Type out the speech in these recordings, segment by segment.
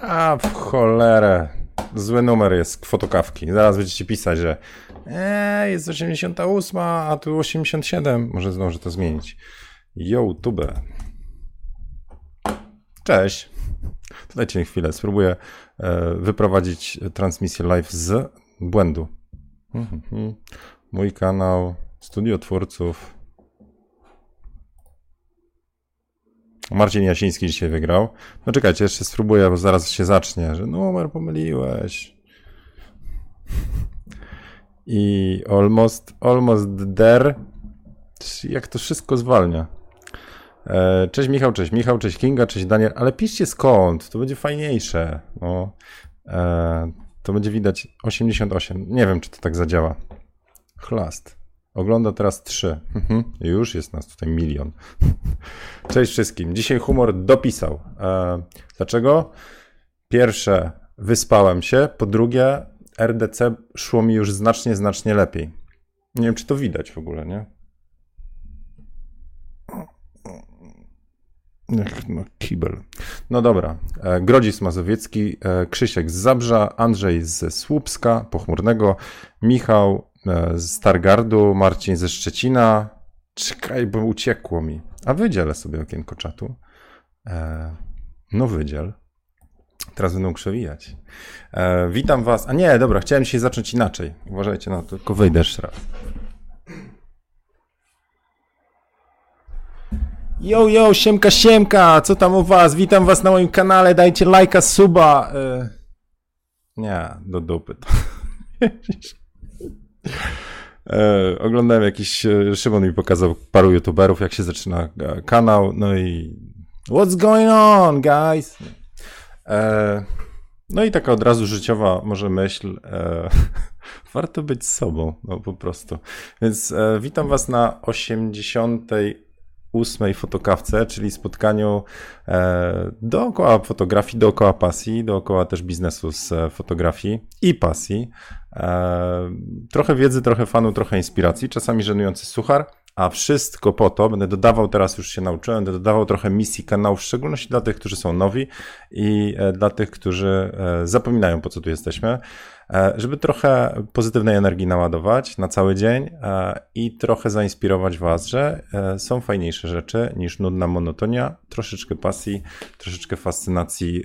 A w cholerę. Zły numer jest fotokawki. Zaraz będziecie pisać, że eee, jest 88, a tu 87. Może zdążę to zmienić. YouTube. Cześć. Dajcie mi chwilę. Spróbuję e, wyprowadzić transmisję live z błędu. Mhm. Mój kanał, studio twórców. Marcin Jasiński dzisiaj wygrał. No czekajcie, jeszcze spróbuję, bo zaraz się zacznie, że numer pomyliłeś. I almost, almost there. Jak to wszystko zwalnia. E, cześć Michał, cześć Michał, cześć Kinga, cześć Daniel, ale piszcie skąd, to będzie fajniejsze. No, e, to będzie widać 88. Nie wiem, czy to tak zadziała. Chlast. Ogląda teraz 3. Mhm. Już jest nas tutaj milion. Cześć wszystkim. Dzisiaj humor dopisał. E, dlaczego? Pierwsze, wyspałem się. Po drugie, RDC szło mi już znacznie, znacznie lepiej. Nie wiem, czy to widać w ogóle, nie? Ech, no, kibel. No dobra. E, Grodzis Mazowiecki, e, Krzysiek z Zabrza, Andrzej ze Słupska, Pochmurnego, Michał z Stargardu, Marcin ze Szczecina. Czekaj, bo uciekło mi. A wydzielę sobie okienko czatu. No wydziel. Teraz będą przewijać. Witam was. A nie, dobra, chciałem dzisiaj zacząć inaczej. Uważajcie na to, tylko wyjdę jeszcze raz. Yo, yo, siemka, siemka, co tam u was? Witam was na moim kanale, dajcie lajka, suba. Yy... Nie, do dupy to. yy, oglądałem jakiś, Szymon mi pokazał paru youtuberów, jak się zaczyna kanał, no i what's going on, guys? Yy, no i taka od razu życiowa może myśl, warto być sobą, no po prostu. Więc witam was na 80 ósmej fotokawce, czyli spotkaniu e, dookoła fotografii, dookoła pasji, dookoła też biznesu z e, fotografii i pasji. E, trochę wiedzy, trochę fanu, trochę inspiracji, czasami żenujący suchar, a wszystko po to, będę dodawał, teraz już się nauczyłem, będę dodawał trochę misji kanału, w szczególności dla tych, którzy są nowi i dla tych, którzy zapominają, po co tu jesteśmy. E, żeby trochę pozytywnej energii naładować na cały dzień e, i trochę zainspirować Was, że e, są fajniejsze rzeczy niż nudna monotonia, troszeczkę pasji, troszeczkę fascynacji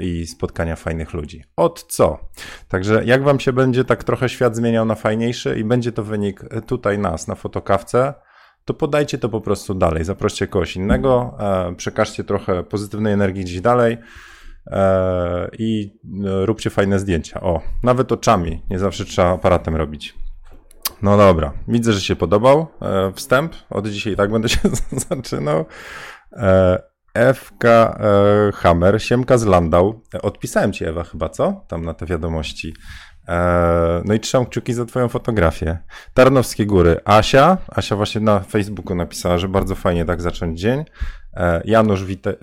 i spotkania fajnych ludzi. Od co? Także jak Wam się będzie tak trochę świat zmieniał na fajniejszy i będzie to wynik tutaj nas na fotokawce, to podajcie to po prostu dalej. Zaproście kogoś innego, przekażcie trochę pozytywnej energii gdzieś dalej. E, i e, róbcie fajne zdjęcia. O, nawet oczami, nie zawsze trzeba aparatem robić. No dobra, widzę, że się podobał e, wstęp. Od dzisiaj tak będę się zaczynał. FK Hammer, Siemka z Landau. Odpisałem ci, Ewa, chyba, co? Tam na te wiadomości. No i trzymam kciuki za twoją fotografię. Tarnowskie Góry. Asia. Asia właśnie na Facebooku napisała, że bardzo fajnie tak zacząć dzień. Janusz Wite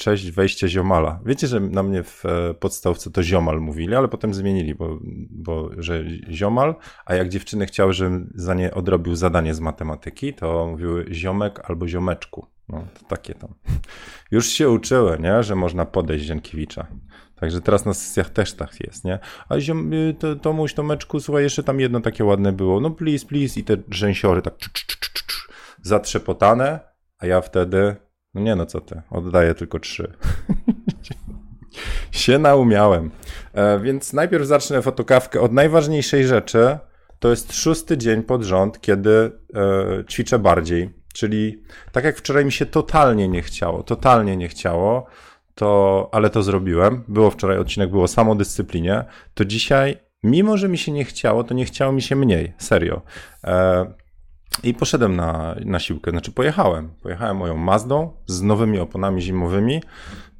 cześć, wejście ziomala. Wiecie, że na mnie w e, podstawce to ziomal mówili, ale potem zmienili, bo, bo że ziomal, a jak dziewczyny chciały, żebym za nie odrobił zadanie z matematyki, to mówiły ziomek albo ziomeczku. No, takie tam. Już się uczyły, nie, że można podejść Zienkiewicza. Także teraz na sesjach też tak jest, nie? A ziom, y, to, Tomuś, Tomeczku, słuchaj, jeszcze tam jedno takie ładne było. No please, please. I te rzęsiory tak zatrzepotane, a ja wtedy no nie no, co ty, oddaję tylko trzy. się naumiałem. E, więc najpierw zacznę fotokawkę od najważniejszej rzeczy. To jest szósty dzień pod rząd, kiedy e, ćwiczę bardziej. Czyli tak jak wczoraj mi się totalnie nie chciało, totalnie nie chciało, to, ale to zrobiłem. Było wczoraj odcinek, było samodyscyplinie. To dzisiaj, mimo że mi się nie chciało, to nie chciało mi się mniej. Serio. E, i poszedłem na, na siłkę, znaczy pojechałem. Pojechałem moją Mazdą z nowymi oponami zimowymi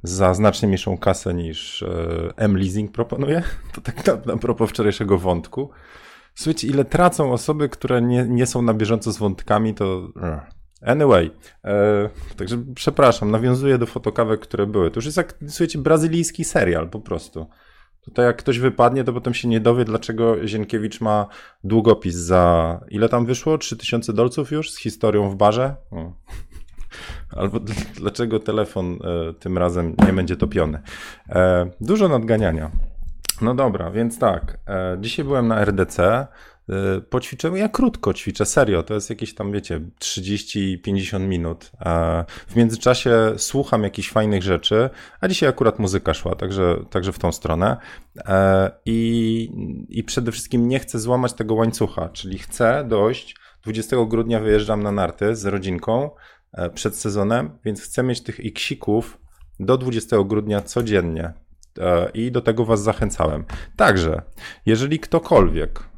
za znacznie mniejszą kasę niż e, M-Leasing proponuje. To tak na, na propos wczorajszego wątku. Słuchajcie, ile tracą osoby, które nie, nie są na bieżąco z wątkami, to... E. Anyway, e, także przepraszam, nawiązuję do fotokawek, które były. To już jest jak, słuchajcie, brazylijski serial po prostu. Tutaj jak ktoś wypadnie, to potem się nie dowie, dlaczego Zienkiewicz ma długopis za ile tam wyszło? 3000 dolców już z historią w barze? O. albo dlaczego telefon e, tym razem nie będzie topiony. E, dużo nadganiania. No dobra, więc tak. E, dzisiaj byłem na RDC. Y, poćwiczyłem. Ja krótko ćwiczę, serio. To jest jakieś tam, wiecie, 30-50 minut. W międzyczasie słucham jakichś fajnych rzeczy, a dzisiaj akurat muzyka szła, także, także w tą stronę. E, I, I przede wszystkim nie chcę złamać tego łańcucha, czyli chcę dojść. 20 grudnia wyjeżdżam na narty z rodzinką e, przed sezonem, więc chcę mieć tych iksików do 20 grudnia codziennie. E, I do tego Was zachęcałem. Także, jeżeli ktokolwiek e,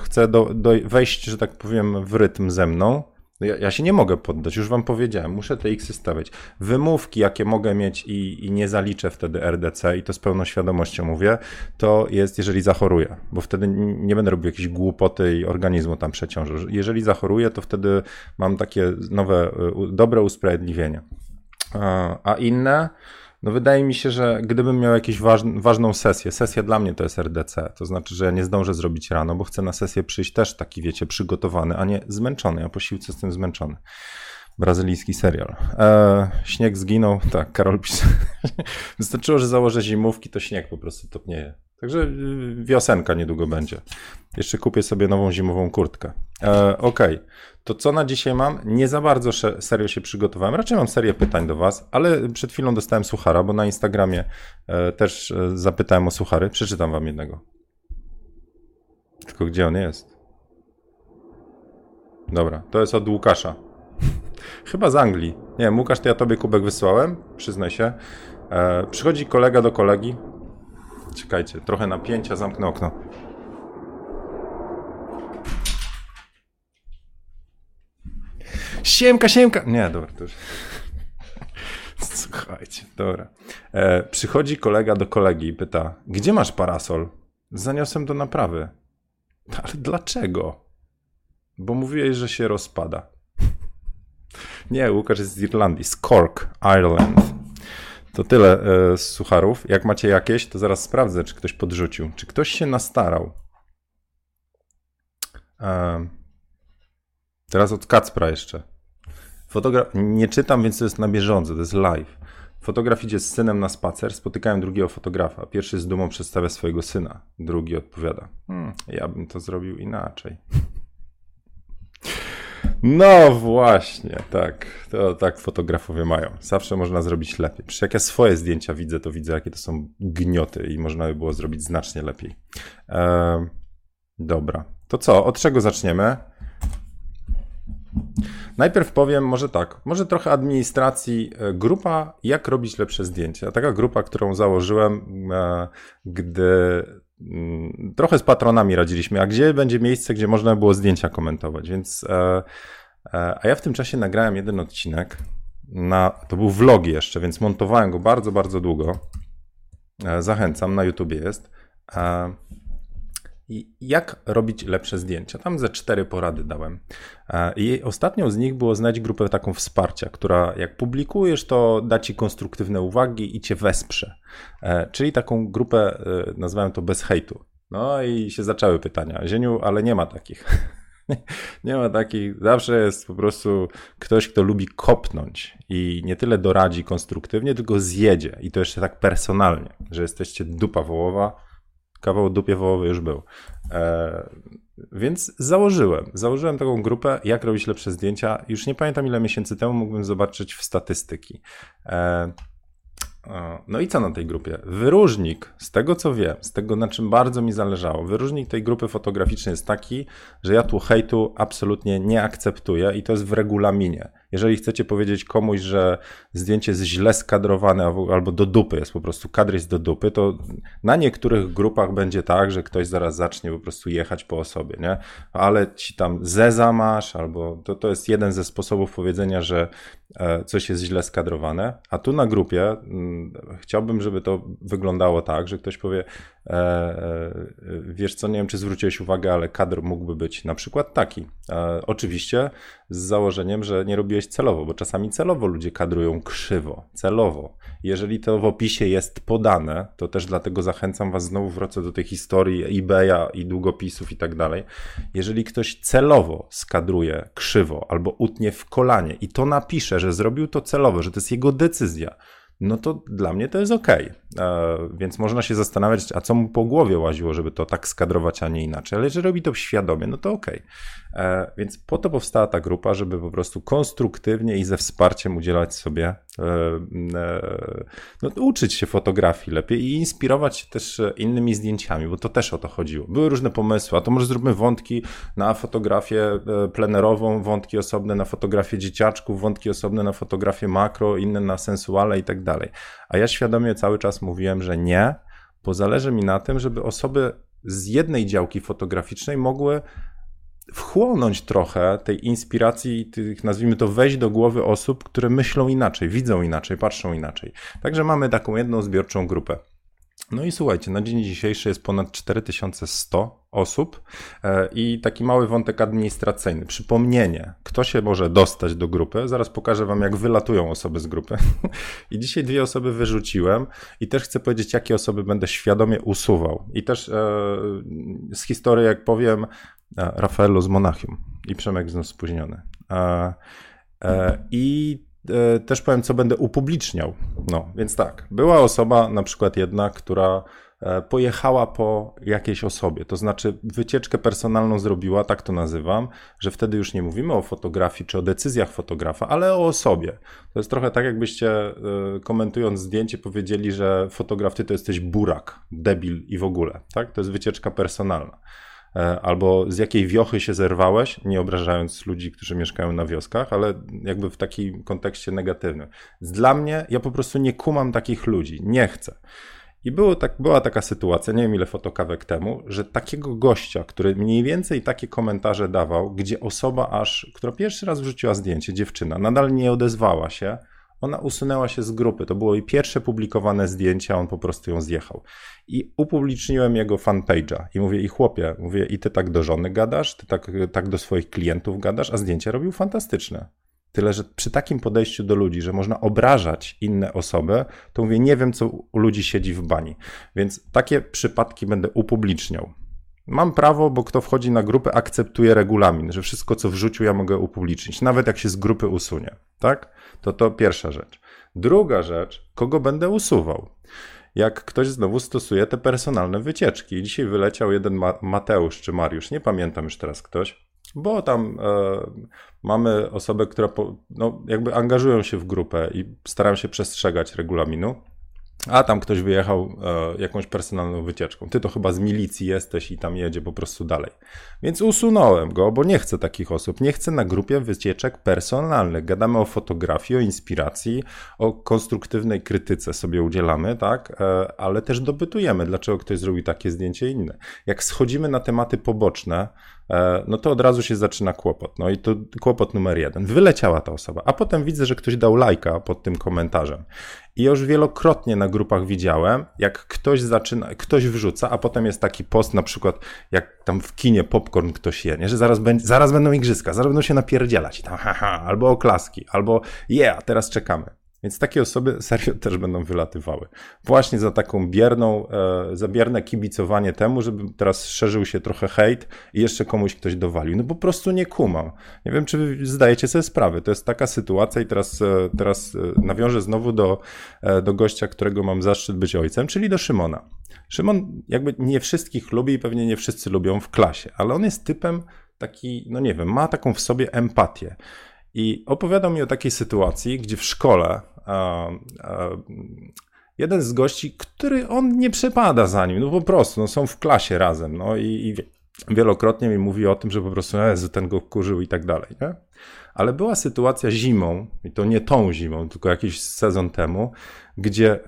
chce do, do wejść, że tak powiem, w rytm ze mną, no ja, ja, się nie mogę poddać, już wam powiedziałem, muszę te X stawiać. Wymówki, jakie mogę mieć i, i, nie zaliczę wtedy RDC, i to z pełną świadomością mówię, to jest, jeżeli zachoruję, bo wtedy nie będę robił jakiejś głupoty i organizmu tam przeciążę. Jeżeli zachoruję, to wtedy mam takie nowe, dobre usprawiedliwienie. A inne, no wydaje mi się, że gdybym miał jakąś waż, ważną sesję, sesja dla mnie to jest RDC, to znaczy, że ja nie zdążę zrobić rano, bo chcę na sesję przyjść też taki, wiecie, przygotowany, a nie zmęczony. Ja po siłce jestem zmęczony. Brazylijski serial. E, śnieg zginął, tak, Karol pisze. Wystarczyło, że założę zimówki, to śnieg po prostu topnieje. Także y, wiosenka niedługo będzie. Jeszcze kupię sobie nową zimową kurtkę. E, Okej, okay. to co na dzisiaj mam? Nie za bardzo serio się przygotowałem. Raczej mam serię pytań do Was, ale przed chwilą dostałem suchara, bo na Instagramie e, też e, zapytałem o suchary. Przeczytam Wam jednego. Tylko gdzie on jest? Dobra, to jest od Łukasza. Chyba z Anglii. Nie wiem, Łukasz, to ja Tobie kubek wysłałem, przyznaj się. E, przychodzi kolega do kolegi, Czekajcie, trochę napięcia, zamknę okno. Siemka, siemka! Nie, dobra, to już... Słuchajcie, dobra. E, przychodzi kolega do kolegi i pyta, gdzie masz parasol? Zaniosłem do naprawy. Ale dlaczego? Bo mówiłeś, że się rozpada. Nie, Łukasz jest z Irlandii, z Cork, Ireland. To tyle e, z sucharów. Jak macie jakieś, to zaraz sprawdzę, czy ktoś podrzucił. Czy ktoś się nastarał. E, teraz od Kacpra jeszcze. Nie czytam, więc to jest na bieżąco, to jest live. Fotograf idzie z synem na spacer, spotykają drugiego fotografa. Pierwszy z dumą przedstawia swojego syna, drugi odpowiada: hmm, Ja bym to zrobił inaczej. No właśnie, tak. To tak fotografowie mają. Zawsze można zrobić lepiej. Przecież jak ja swoje zdjęcia widzę, to widzę, jakie to są gnioty i można by było zrobić znacznie lepiej. Dobra. To co? Od czego zaczniemy? Najpierw powiem, może tak, może trochę administracji. E, grupa, jak robić lepsze zdjęcia. Taka grupa, którą założyłem, e, gdy trochę z patronami radziliśmy, a gdzie będzie miejsce, gdzie można było zdjęcia komentować, więc e, E, a ja w tym czasie nagrałem jeden odcinek. Na, to był vlog jeszcze, więc montowałem go bardzo, bardzo długo. E, zachęcam, na YouTubie jest. E, jak robić lepsze zdjęcia? Tam ze cztery porady dałem. I ostatnią z nich było znaleźć grupę taką wsparcia, która jak publikujesz, to da ci konstruktywne uwagi i cię wesprze. Czyli taką grupę, nazwałem to bez hejtu. No i się zaczęły pytania. Zieniu, ale nie ma takich. nie ma takich, zawsze jest po prostu ktoś, kto lubi kopnąć i nie tyle doradzi konstruktywnie, tylko zjedzie i to jeszcze tak personalnie, że jesteście dupa wołowa, kawał dupie wołowy już był. E, więc założyłem, założyłem taką grupę, jak robić lepsze zdjęcia. Już nie pamiętam ile miesięcy temu mógłbym zobaczyć w statystyki. E, no i co na tej grupie? Wyróżnik, z tego co wiem, z tego na czym bardzo mi zależało, wyróżnik tej grupy fotograficznej jest taki, że ja tu hejtu absolutnie nie akceptuję i to jest w regulaminie. Jeżeli chcecie powiedzieć komuś, że zdjęcie jest źle skadrowane albo do dupy jest po prostu, kadr jest do dupy, to na niektórych grupach będzie tak, że ktoś zaraz zacznie po prostu jechać po osobie, nie? Ale ci tam zeza masz, albo to, to jest jeden ze sposobów powiedzenia, że coś jest źle skadrowane, a tu na grupie chciałbym, żeby to wyglądało tak, że ktoś powie, e, e, wiesz co, nie wiem czy zwróciłeś uwagę, ale kadr mógłby być na przykład taki. Oczywiście z założeniem, że nie robiłeś celowo, bo czasami celowo ludzie kadrują krzywo, celowo. Jeżeli to w opisie jest podane, to też dlatego zachęcam was, znowu wrócę do tej historii eBaya i długopisów i tak dalej. Jeżeli ktoś celowo skadruje krzywo albo utnie w kolanie i to napisze, że zrobił to celowo, że to jest jego decyzja, no to dla mnie to jest ok. E, więc można się zastanawiać, a co mu po głowie łaziło, żeby to tak skadrować, a nie inaczej. Ale jeżeli robi to świadomie, no to ok. E, więc po to powstała ta grupa, żeby po prostu konstruktywnie i ze wsparciem udzielać sobie, e, e, no, uczyć się fotografii lepiej i inspirować się też innymi zdjęciami, bo to też o to chodziło. Były różne pomysły, a to może zróbmy wątki na fotografię plenerową, wątki osobne na fotografię dzieciaczków, wątki osobne na fotografię makro, inne na sensuale i tak dalej. A ja świadomie cały czas mówiłem, że nie, bo zależy mi na tym, żeby osoby z jednej działki fotograficznej mogły wchłonąć trochę tej inspiracji, tych, nazwijmy to, wejść do głowy osób, które myślą inaczej, widzą inaczej, patrzą inaczej. Także mamy taką jedną zbiorczą grupę. No i słuchajcie, na dzień dzisiejszy jest ponad 4100 osób e, i taki mały wątek administracyjny. Przypomnienie, kto się może dostać do grupy. Zaraz pokażę Wam, jak wylatują osoby z grupy. I dzisiaj dwie osoby wyrzuciłem i też chcę powiedzieć, jakie osoby będę świadomie usuwał. I też e, z historii, jak powiem, e, Rafaelu z Monachium i Przemek znów spóźniony. I E, też powiem, co będę upubliczniał. No, więc tak, była osoba, na przykład jedna, która e, pojechała po jakiejś osobie, to znaczy wycieczkę personalną zrobiła, tak to nazywam, że wtedy już nie mówimy o fotografii czy o decyzjach fotografa, ale o osobie. To jest trochę tak, jakbyście e, komentując zdjęcie powiedzieli, że fotograf ty to jesteś burak, debil i w ogóle, tak? To jest wycieczka personalna. E, albo z jakiej wiochy się zerwałeś, nie obrażając ludzi, którzy mieszkają na wioskach, ale jakby w takim kontekście negatywnym. Dla mnie, ja po prostu nie kumam takich ludzi, nie chcę. I było tak, była taka sytuacja, nie wiem ile fotokawek temu, że takiego gościa, który mniej więcej takie komentarze dawał, gdzie osoba aż, która pierwszy raz wrzuciła zdjęcie, dziewczyna, nadal nie odezwała się, ona usunęła się z grupy. To było jej pierwsze publikowane zdjęcie, on po prostu ją zjechał. I upubliczniłem jego fanpage'a i mówię, i chłopie, mówię, i ty tak do żony gadasz, ty tak, tak do swoich klientów gadasz, a zdjęcie robił fantastyczne. Tyle, że przy takim podejściu do ludzi, że można obrażać inne osoby, to mówię, nie wiem, co u ludzi siedzi w bani. Więc takie przypadki będę upubliczniał. Mam prawo, bo kto wchodzi na grupę, akceptuje regulamin, że wszystko, co wrzucił, ja mogę upublicznić, nawet jak się z grupy usunie. Tak? To to pierwsza rzecz. Druga rzecz, kogo będę usuwał. Jak ktoś znowu stosuje te personalne wycieczki. Dzisiaj wyleciał jeden Ma Mateusz czy Mariusz, nie pamiętam już teraz ktoś, bo tam e, mamy osobę, która po, no, jakby angażują się w grupę i starają się przestrzegać regulaminu a tam ktoś wyjechał e, jakąś personalną wycieczką. Ty to chyba z milicji jesteś i tam jedzie po prostu dalej. Więc usunąłem go, bo nie chcę takich osób. Nie chcę na grupie wycieczek personalnych. Gadamy o fotografii, o inspiracji, o konstruktywnej krytyce sobie udzielamy, tak? E, ale też dopytujemy, dlaczego ktoś zrobił takie zdjęcie inne. Jak schodzimy na tematy poboczne, e, no to od razu się zaczyna kłopot. No i to kłopot numer jeden. Wyleciała ta osoba, a potem widzę, że ktoś dał lajka pod tym komentarzem. I już wielokrotnie na grupach widziałem, jak ktoś zaczyna, ktoś wrzuca, a potem jest taki post na przykład, jak tam w kinie popcorn ktoś je, nie? że zaraz, będzie, zaraz będą igrzyska, zaraz będą się napierdzielać i tam haha, albo oklaski, albo yeah, teraz czekamy. Więc takie osoby serio też będą wylatywały. Właśnie za taką bierną, e, za bierne kibicowanie temu, żeby teraz szerzył się trochę hejt i jeszcze komuś ktoś dowalił. No po prostu nie kumam. Nie wiem, czy wy zdajecie sobie sprawę. To jest taka sytuacja i teraz, e, teraz e, nawiążę znowu do, e, do gościa, którego mam zaszczyt być ojcem, czyli do Szymona. Szymon jakby nie wszystkich lubi i pewnie nie wszyscy lubią w klasie, ale on jest typem taki, no nie wiem, ma taką w sobie empatię. I opowiadał mi o takiej sytuacji, gdzie w szkole a, a, jeden z gości, który on nie przepada za nim, no po prostu, no są w klasie razem, no i, i wielokrotnie mi mówi o tym, że po prostu Jezu, ten go kurzył i tak dalej, nie? Ale była sytuacja zimą, i to nie tą zimą, tylko jakiś sezon temu, gdzie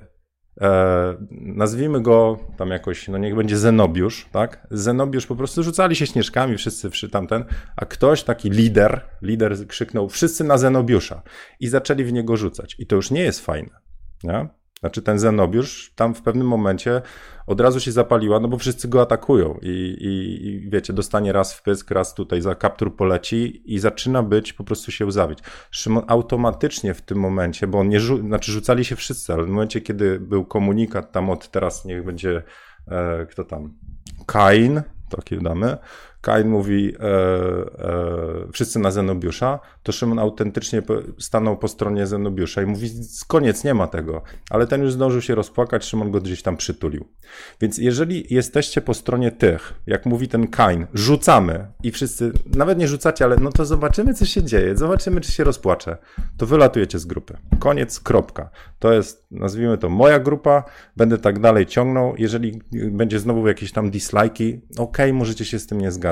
e, nazwijmy go tam jakoś, no niech będzie Zenobiusz, tak? Zenobiusz po prostu rzucali się śnieżkami, wszyscy przy tamten, a ktoś, taki lider, lider krzyknął, wszyscy na Zenobiusza i zaczęli w niego rzucać. I to już nie jest fajne, nie? Znaczy ten Zenobiusz tam w pewnym momencie od razu się zapaliła, no bo wszyscy go atakują i, i, i wiecie, dostanie raz w pysk, raz tutaj za kaptur poleci i zaczyna być, po prostu się łzawić. Szymon automatycznie w tym momencie, bo on nie, rzu znaczy rzucali się wszyscy, ale w momencie, kiedy był komunikat tam od teraz niech będzie, e, kto tam, Kain, takie damy, Kain mówi e, e, wszyscy na Zenobiusza, to Szymon autentycznie stanął po stronie Zenobiusza i mówi koniec, nie ma tego. Ale ten już zdążył się rozpłakać, Szymon go gdzieś tam przytulił. Więc jeżeli jesteście po stronie tych, jak mówi ten Kain, rzucamy i wszyscy, nawet nie rzucacie, ale no to zobaczymy, co się dzieje, zobaczymy, czy się rozpłacze, to wylatujecie z grupy. Koniec, kropka. To jest, nazwijmy to, moja grupa, będę tak dalej ciągnął. Jeżeli będzie znowu jakieś tam dislike'i, ok, możecie się z tym nie zgadzać.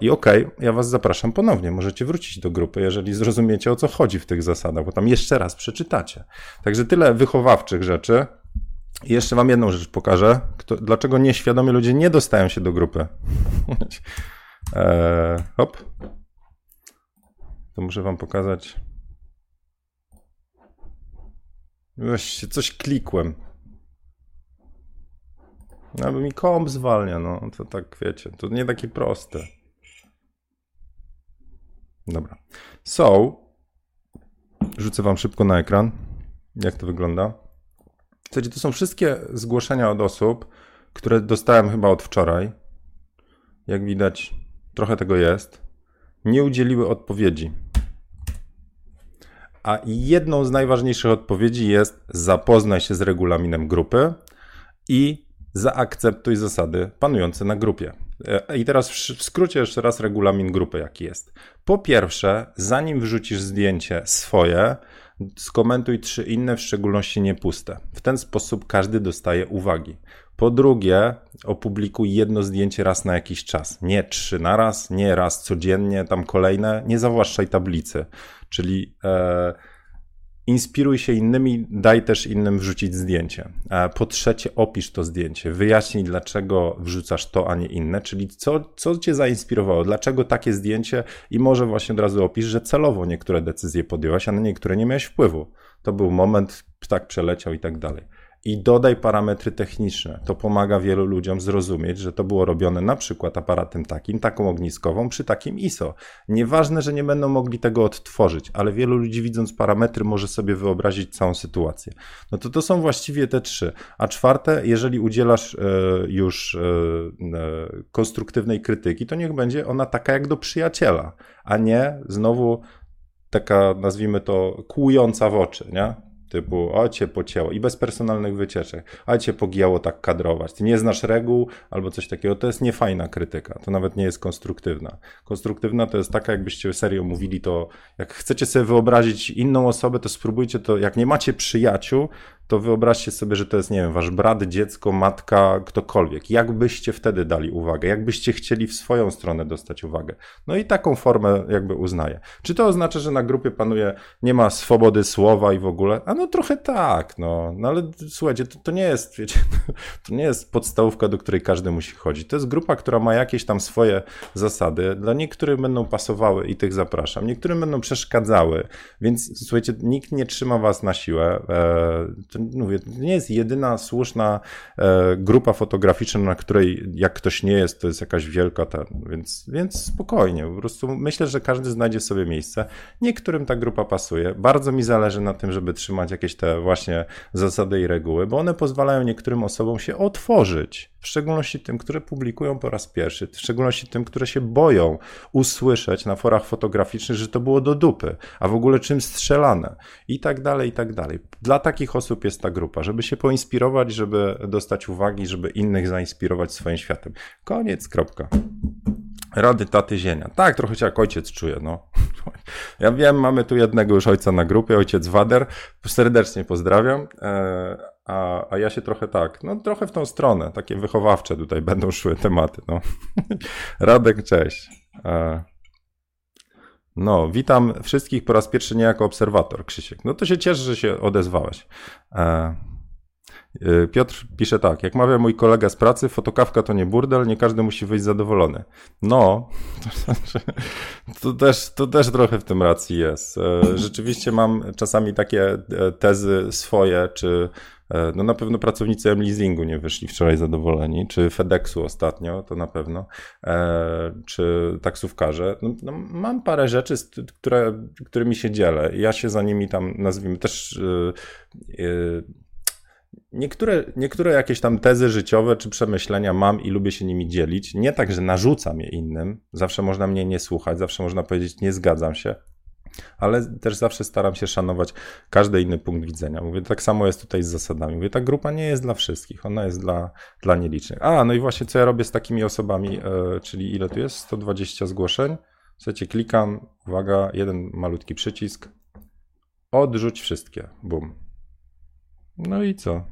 I ok, ja was zapraszam ponownie, możecie wrócić do grupy, jeżeli zrozumiecie, o co chodzi w tych zasadach, bo tam jeszcze raz przeczytacie. Także tyle wychowawczych rzeczy. I jeszcze wam jedną rzecz pokażę, kto, dlaczego nieświadomi ludzie nie dostają się do grupy. eee, hop. To muszę wam pokazać. Właśnie coś klikłem. No, mi komp zwalnia, no to tak wiecie, to nie takie proste. Dobra. So, rzucę wam szybko na ekran, jak to wygląda. Słuchajcie, to są wszystkie zgłoszenia od osób, które dostałem chyba od wczoraj. Jak widać, trochę tego jest. Nie udzieliły odpowiedzi. A jedną z najważniejszych odpowiedzi jest zapoznaj się z regulaminem grupy i zaakceptuj zasady panujące na grupie. E, I teraz w skrócie jeszcze raz regulamin grupy, jaki jest. Po pierwsze, zanim wrzucisz zdjęcie swoje, skomentuj trzy inne, w szczególności niepuste. W ten sposób każdy dostaje uwagi. Po drugie, opublikuj jedno zdjęcie raz na jakiś czas. Nie trzy na raz, nie raz codziennie, tam kolejne. Nie zawłaszczaj tablicy. Czyli e, inspiruj się innymi, daj też innym wrzucić zdjęcie. Po trzecie, opisz to zdjęcie, wyjaśnij, dlaczego wrzucasz to, a nie inne, czyli co, co cię zainspirowało, dlaczego takie zdjęcie? I może właśnie od razu opisz, że celowo niektóre decyzje podjęłaś, a na niektóre nie miałeś wpływu. To był moment, tak przeleciał i tak dalej i dodaj parametry techniczne. To pomaga wielu ludziom zrozumieć, że to było robione na przykład aparatem takim, taką ogniskową, przy takim ISO. Nieważne, że nie będą mogli tego odtworzyć, ale wielu ludzi widząc parametry może sobie wyobrazić całą sytuację. No to to są właściwie te trzy. A czwarte, jeżeli udzielasz e, już e, e, konstruktywnej krytyki, to niech będzie ona taka jak do przyjaciela, a nie znowu taka, nazwijmy to, kłująca w oczy, nie? Typu o cię pocięło i bez personalnych wycieczek, a cię pogięło tak kadrować, ty nie znasz reguł albo coś takiego, to jest niefajna krytyka, to nawet nie jest konstruktywna. Konstruktywna to jest taka, jakbyście serio mówili to, jak chcecie sobie wyobrazić inną osobę, to spróbujcie to, jak nie macie przyjaciół, to wyobraźcie sobie, że to jest, nie wiem, wasz brat, dziecko, matka, ktokolwiek. Jak byście wtedy dali uwagę? Jak byście chcieli w swoją stronę dostać uwagę? No i taką formę jakby uznaję. Czy to oznacza, że na grupie panuje, nie ma swobody słowa i w ogóle? A no trochę tak, no. No ale słuchajcie, to, to nie jest, wiecie, to nie jest podstawówka, do której każdy musi chodzić. To jest grupa, która ma jakieś tam swoje zasady. Dla niektórych będą pasowały i tych zapraszam. Niektórym będą przeszkadzały, więc słuchajcie, nikt nie trzyma was na siłę. E, mówię, to nie jest jedyna słuszna e, grupa fotograficzna, na której jak ktoś nie jest, to jest jakaś wielka ten, więc, więc spokojnie, po prostu myślę, że każdy znajdzie sobie miejsce. Niektórym ta grupa pasuje. Bardzo mi zależy na tym, żeby trzymać jakieś te właśnie zasady i reguły, bo one pozwalają niektórym osobom się otworzyć w szczególności tym, które publikują po raz pierwszy, w szczególności tym, które się boją usłyszeć na forach fotograficznych, że to było do dupy, a w ogóle czym strzelane i tak dalej, i tak dalej. Dla takich osób jest ta grupa, żeby się poinspirować, żeby dostać uwagi, żeby innych zainspirować swoim światem. Koniec, kropka. Rady taty zienia. Tak, trochę się jak ojciec czuję, no. Ja wiem, mamy tu jednego już ojca na grupie, ojciec Wader. Serdecznie pozdrawiam. E, a, a ja się trochę tak, no trochę w tą stronę, takie wychowawcze tutaj będą szły tematy, no. Radek, cześć. No, witam wszystkich po raz pierwszy nie jako obserwator, Krzysiek. No to się cieszę, że się odezwałeś. E, Piotr pisze tak, jak mawia mój kolega z pracy, fotokawka to nie burdel, nie każdy musi wyjść zadowolony. No, to, też, to też trochę w tym racji jest. E, rzeczywiście mam czasami takie e, tezy swoje, czy e, no na pewno pracownicy M-leasingu nie wyszli wczoraj zadowoleni, czy FedExu ostatnio, to na pewno, czy taksówkarze. No, no mam parę rzeczy, które, którymi się dzielę. Ja się za nimi tam, nazwijmy, też niektóre, niektóre jakieś tam tezy życiowe czy przemyślenia mam i lubię się nimi dzielić. Nie tak, że narzucam je innym. Zawsze można mnie nie słuchać, zawsze można powiedzieć nie zgadzam się. Ale też zawsze staram się szanować każdy inny punkt widzenia. Mówię, tak samo jest tutaj z zasadami. Mówię, ta grupa nie jest dla wszystkich, ona jest dla, dla nielicznych. A, no i właśnie co ja robię z takimi osobami, e, czyli ile tu jest? 120 zgłoszeń. Słuchajcie, klikam, uwaga, jeden malutki przycisk, odrzuć wszystkie, bum. No i co?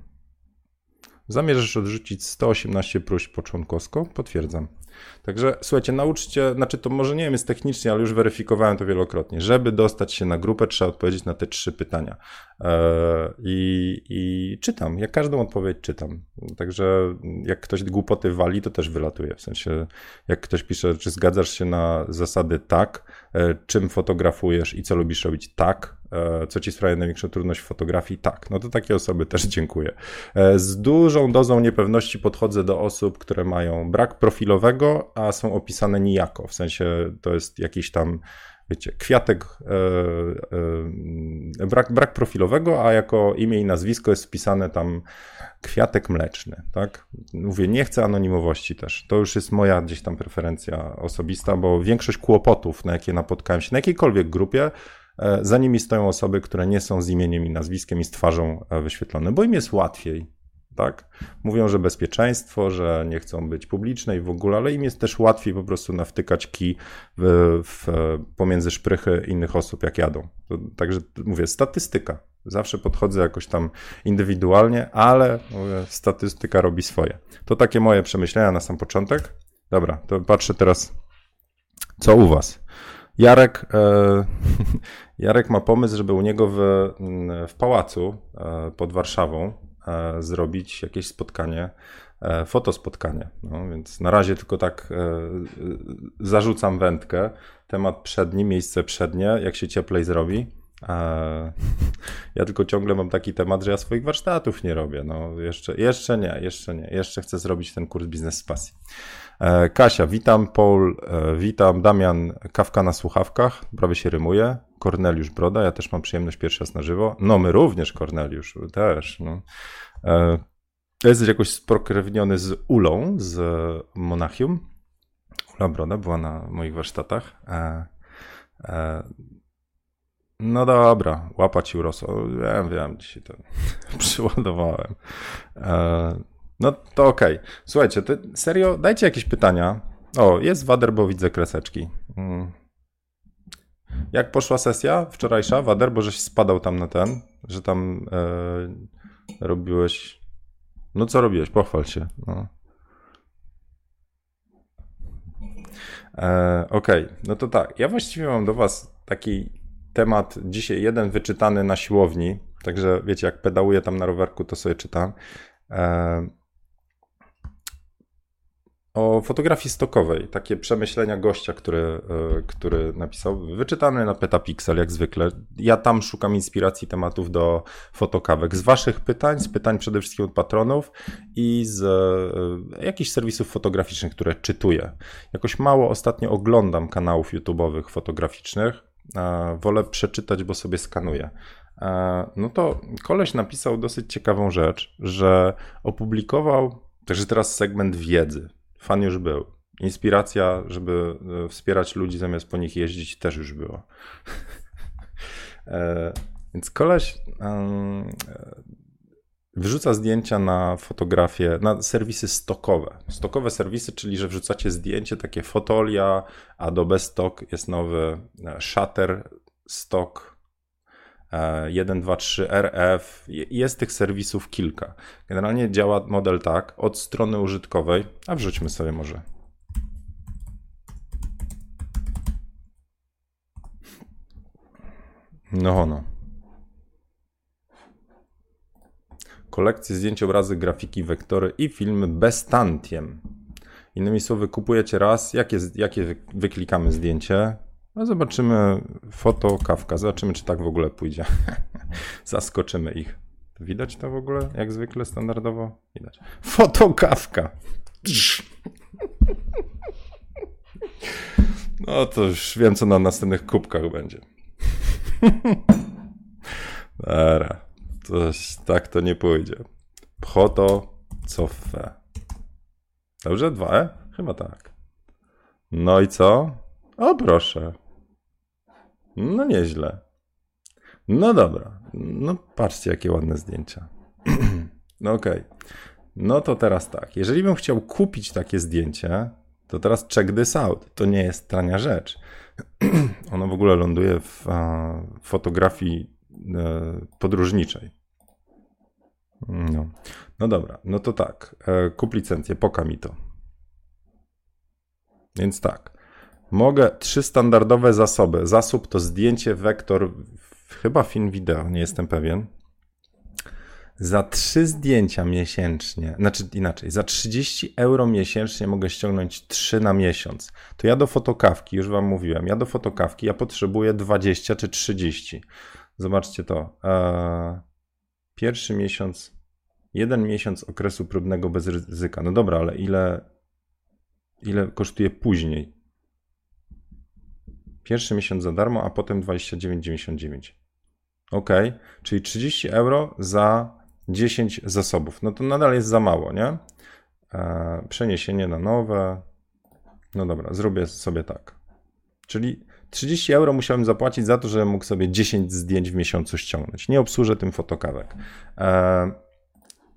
Zamierzasz odrzucić 118 próśb po członkowsko? Potwierdzam. Także słuchajcie, nauczcie, znaczy to może nie wiem, jest technicznie, ale już weryfikowałem to wielokrotnie. Żeby dostać się na grupę, trzeba odpowiedzieć na te trzy pytania. Eee, I, i czytam, jak każdą odpowiedź czytam. Także jak ktoś głupoty wali, to też wylatuje. W sensie, jak ktoś pisze, czy zgadzasz się na zasady tak, e, czym fotografujesz i co lubisz robić tak, co ci sprawia największą trudność w fotografii? Tak. No to takie osoby też dziękuję. E, z dużą dozą niepewności podchodzę do osób, które mają brak profilowego, a są opisane nijako. W sensie to jest jakiś tam, wiecie, kwiatek, e, e, brak, brak profilowego, a jako imię i nazwisko jest wpisane tam kwiatek mleczny, tak? Mówię, nie chcę anonimowości też. To już jest moja gdzieś tam preferencja osobista, bo większość kłopotów, na jakie napotkałem się, na jakiejkolwiek grupie, e, za nimi stoją osoby, które nie są z imieniem i nazwiskiem i z twarzą e, wyświetlone, bo im jest łatwiej tak? Mówią, że bezpieczeństwo, że nie chcą być publiczne i w ogóle, ale im jest też łatwiej po prostu nawtykać kij w, w, pomiędzy szprychy innych osób, jak jadą. To, także mówię, statystyka. Zawsze podchodzę jakoś tam indywidualnie, ale mówię, statystyka robi swoje. To takie moje przemyślenia na sam początek. Dobra, to patrzę teraz, co u was. Jarek, e, Jarek ma pomysł, żeby u niego w, w pałacu e, pod Warszawą E, zrobić jakieś spotkanie, e, fotospotkanie. No, więc na razie tylko tak zarzucam wędkę. Temat przedni, miejsce przednie, jak się cieplej zrobi. Ja tylko ciągle mam taki temat, że ja swoich warsztatów nie robię. No, jeszcze, jeszcze nie, jeszcze nie. Jeszcze chcę zrobić ten kurs biznes z pasji. Kasia, witam. Paul, witam. Damian, kawka na słuchawkach. Prawie się rymuje. Korneliusz Broda, ja też mam przyjemność pierwszy raz na żywo. No, my również, Korneliusz, też. No. E, jesteś jakoś spokrewniony z Ulą z Monachium. Ula Broda była na moich warsztatach. E, e, no dobra, łapać urosło. Wiem, wiem, dzisiaj to przyładowałem. No to okej. Okay. Słuchajcie, serio, dajcie jakieś pytania. O, jest Wader, bo widzę kreseczki. Mm. Jak poszła sesja wczorajsza, Wader, bo żeś spadał tam na ten, że tam e, robiłeś... No co robiłeś? Pochwal się. No. E, Okej, okay. no to tak. Ja właściwie mam do Was taki temat dzisiaj jeden wyczytany na siłowni. Także wiecie, jak pedałuję tam na rowerku, to sobie czytam. E, o fotografii stokowej, takie przemyślenia gościa, który, e, który napisał, wyczytany na Petapixel jak zwykle. Ja tam szukam inspiracji tematów do fotokawek. Z waszych pytań, z pytań przede wszystkim od patronów i z e, jakichś serwisów fotograficznych, które czytuję. Jakoś mało ostatnio oglądam kanałów YouTube'owych fotograficznych. Wolę przeczytać, bo sobie skanuję. No to koleś napisał dosyć ciekawą rzecz, że opublikował, także teraz segment wiedzy fan już był. Inspiracja, żeby e, wspierać ludzi zamiast po nich jeździć, też już była. e, więc koleś um, wrzuca zdjęcia na fotografie, na serwisy stokowe. Stokowe serwisy, czyli że wrzucacie zdjęcie, takie fotolia, Adobe Stock, jest nowy Shutter Stock 1, 2, 3, RF. Jest tych serwisów kilka. Generalnie działa model tak, od strony użytkowej, a wrzućmy sobie może. No, no. Kolekcje zdjęć, obrazy, grafiki, wektory i filmy bez tantiem. Innymi słowy, kupujecie raz, jakie, jakie wyklikamy zdjęcie, no zobaczymy foto, kawka. Zobaczymy, czy tak w ogóle pójdzie. Zaskoczymy ich. Widać to w ogóle, jak zwykle, standardowo? Widać. Fotokawka. No to już wiem, co na następnych kubkach będzie. Dobra. Tak to nie pójdzie. Photo Coffe. Dobrze? Dwa? Chyba tak. No i co? O proszę. No nieźle. No dobra. No patrzcie, jakie ładne zdjęcia. no okej. Okay. No to teraz tak. Jeżeli bym chciał kupić takie zdjęcie, to teraz check this out. To nie jest tania rzecz. ono w ogóle ląduje w fotografii e, podróżniczej. No. no dobra, no to tak. E, kup licencję, poka mi to. Więc tak. Mogę trzy standardowe zasoby. Zasób to zdjęcie, wektor, chyba film wideo, nie jestem pewien. Za trzy zdjęcia miesięcznie, znaczy inaczej, za 30 euro miesięcznie mogę ściągnąć 3 na miesiąc. To ja do fotokawki, już wam mówiłem, ja do fotokawki ja potrzebuję 20 czy 30. Zobaczcie to. Eee, pierwszy miesiąc, jeden miesiąc okresu próbnego bez ryzyka. No dobra, ale ile, ile kosztuje później? Pierwszy miesiąc za darmo, a potem 29,99. Ok, czyli 30 euro za 10 zasobów. No to nadal jest za mało, nie? E, przeniesienie na nowe. No dobra, zrobię sobie tak. Czyli 30 euro musiałem zapłacić za to, że mógł sobie 10 zdjęć w miesiącu ściągnąć. Nie obsłużę tym fotokawek. E,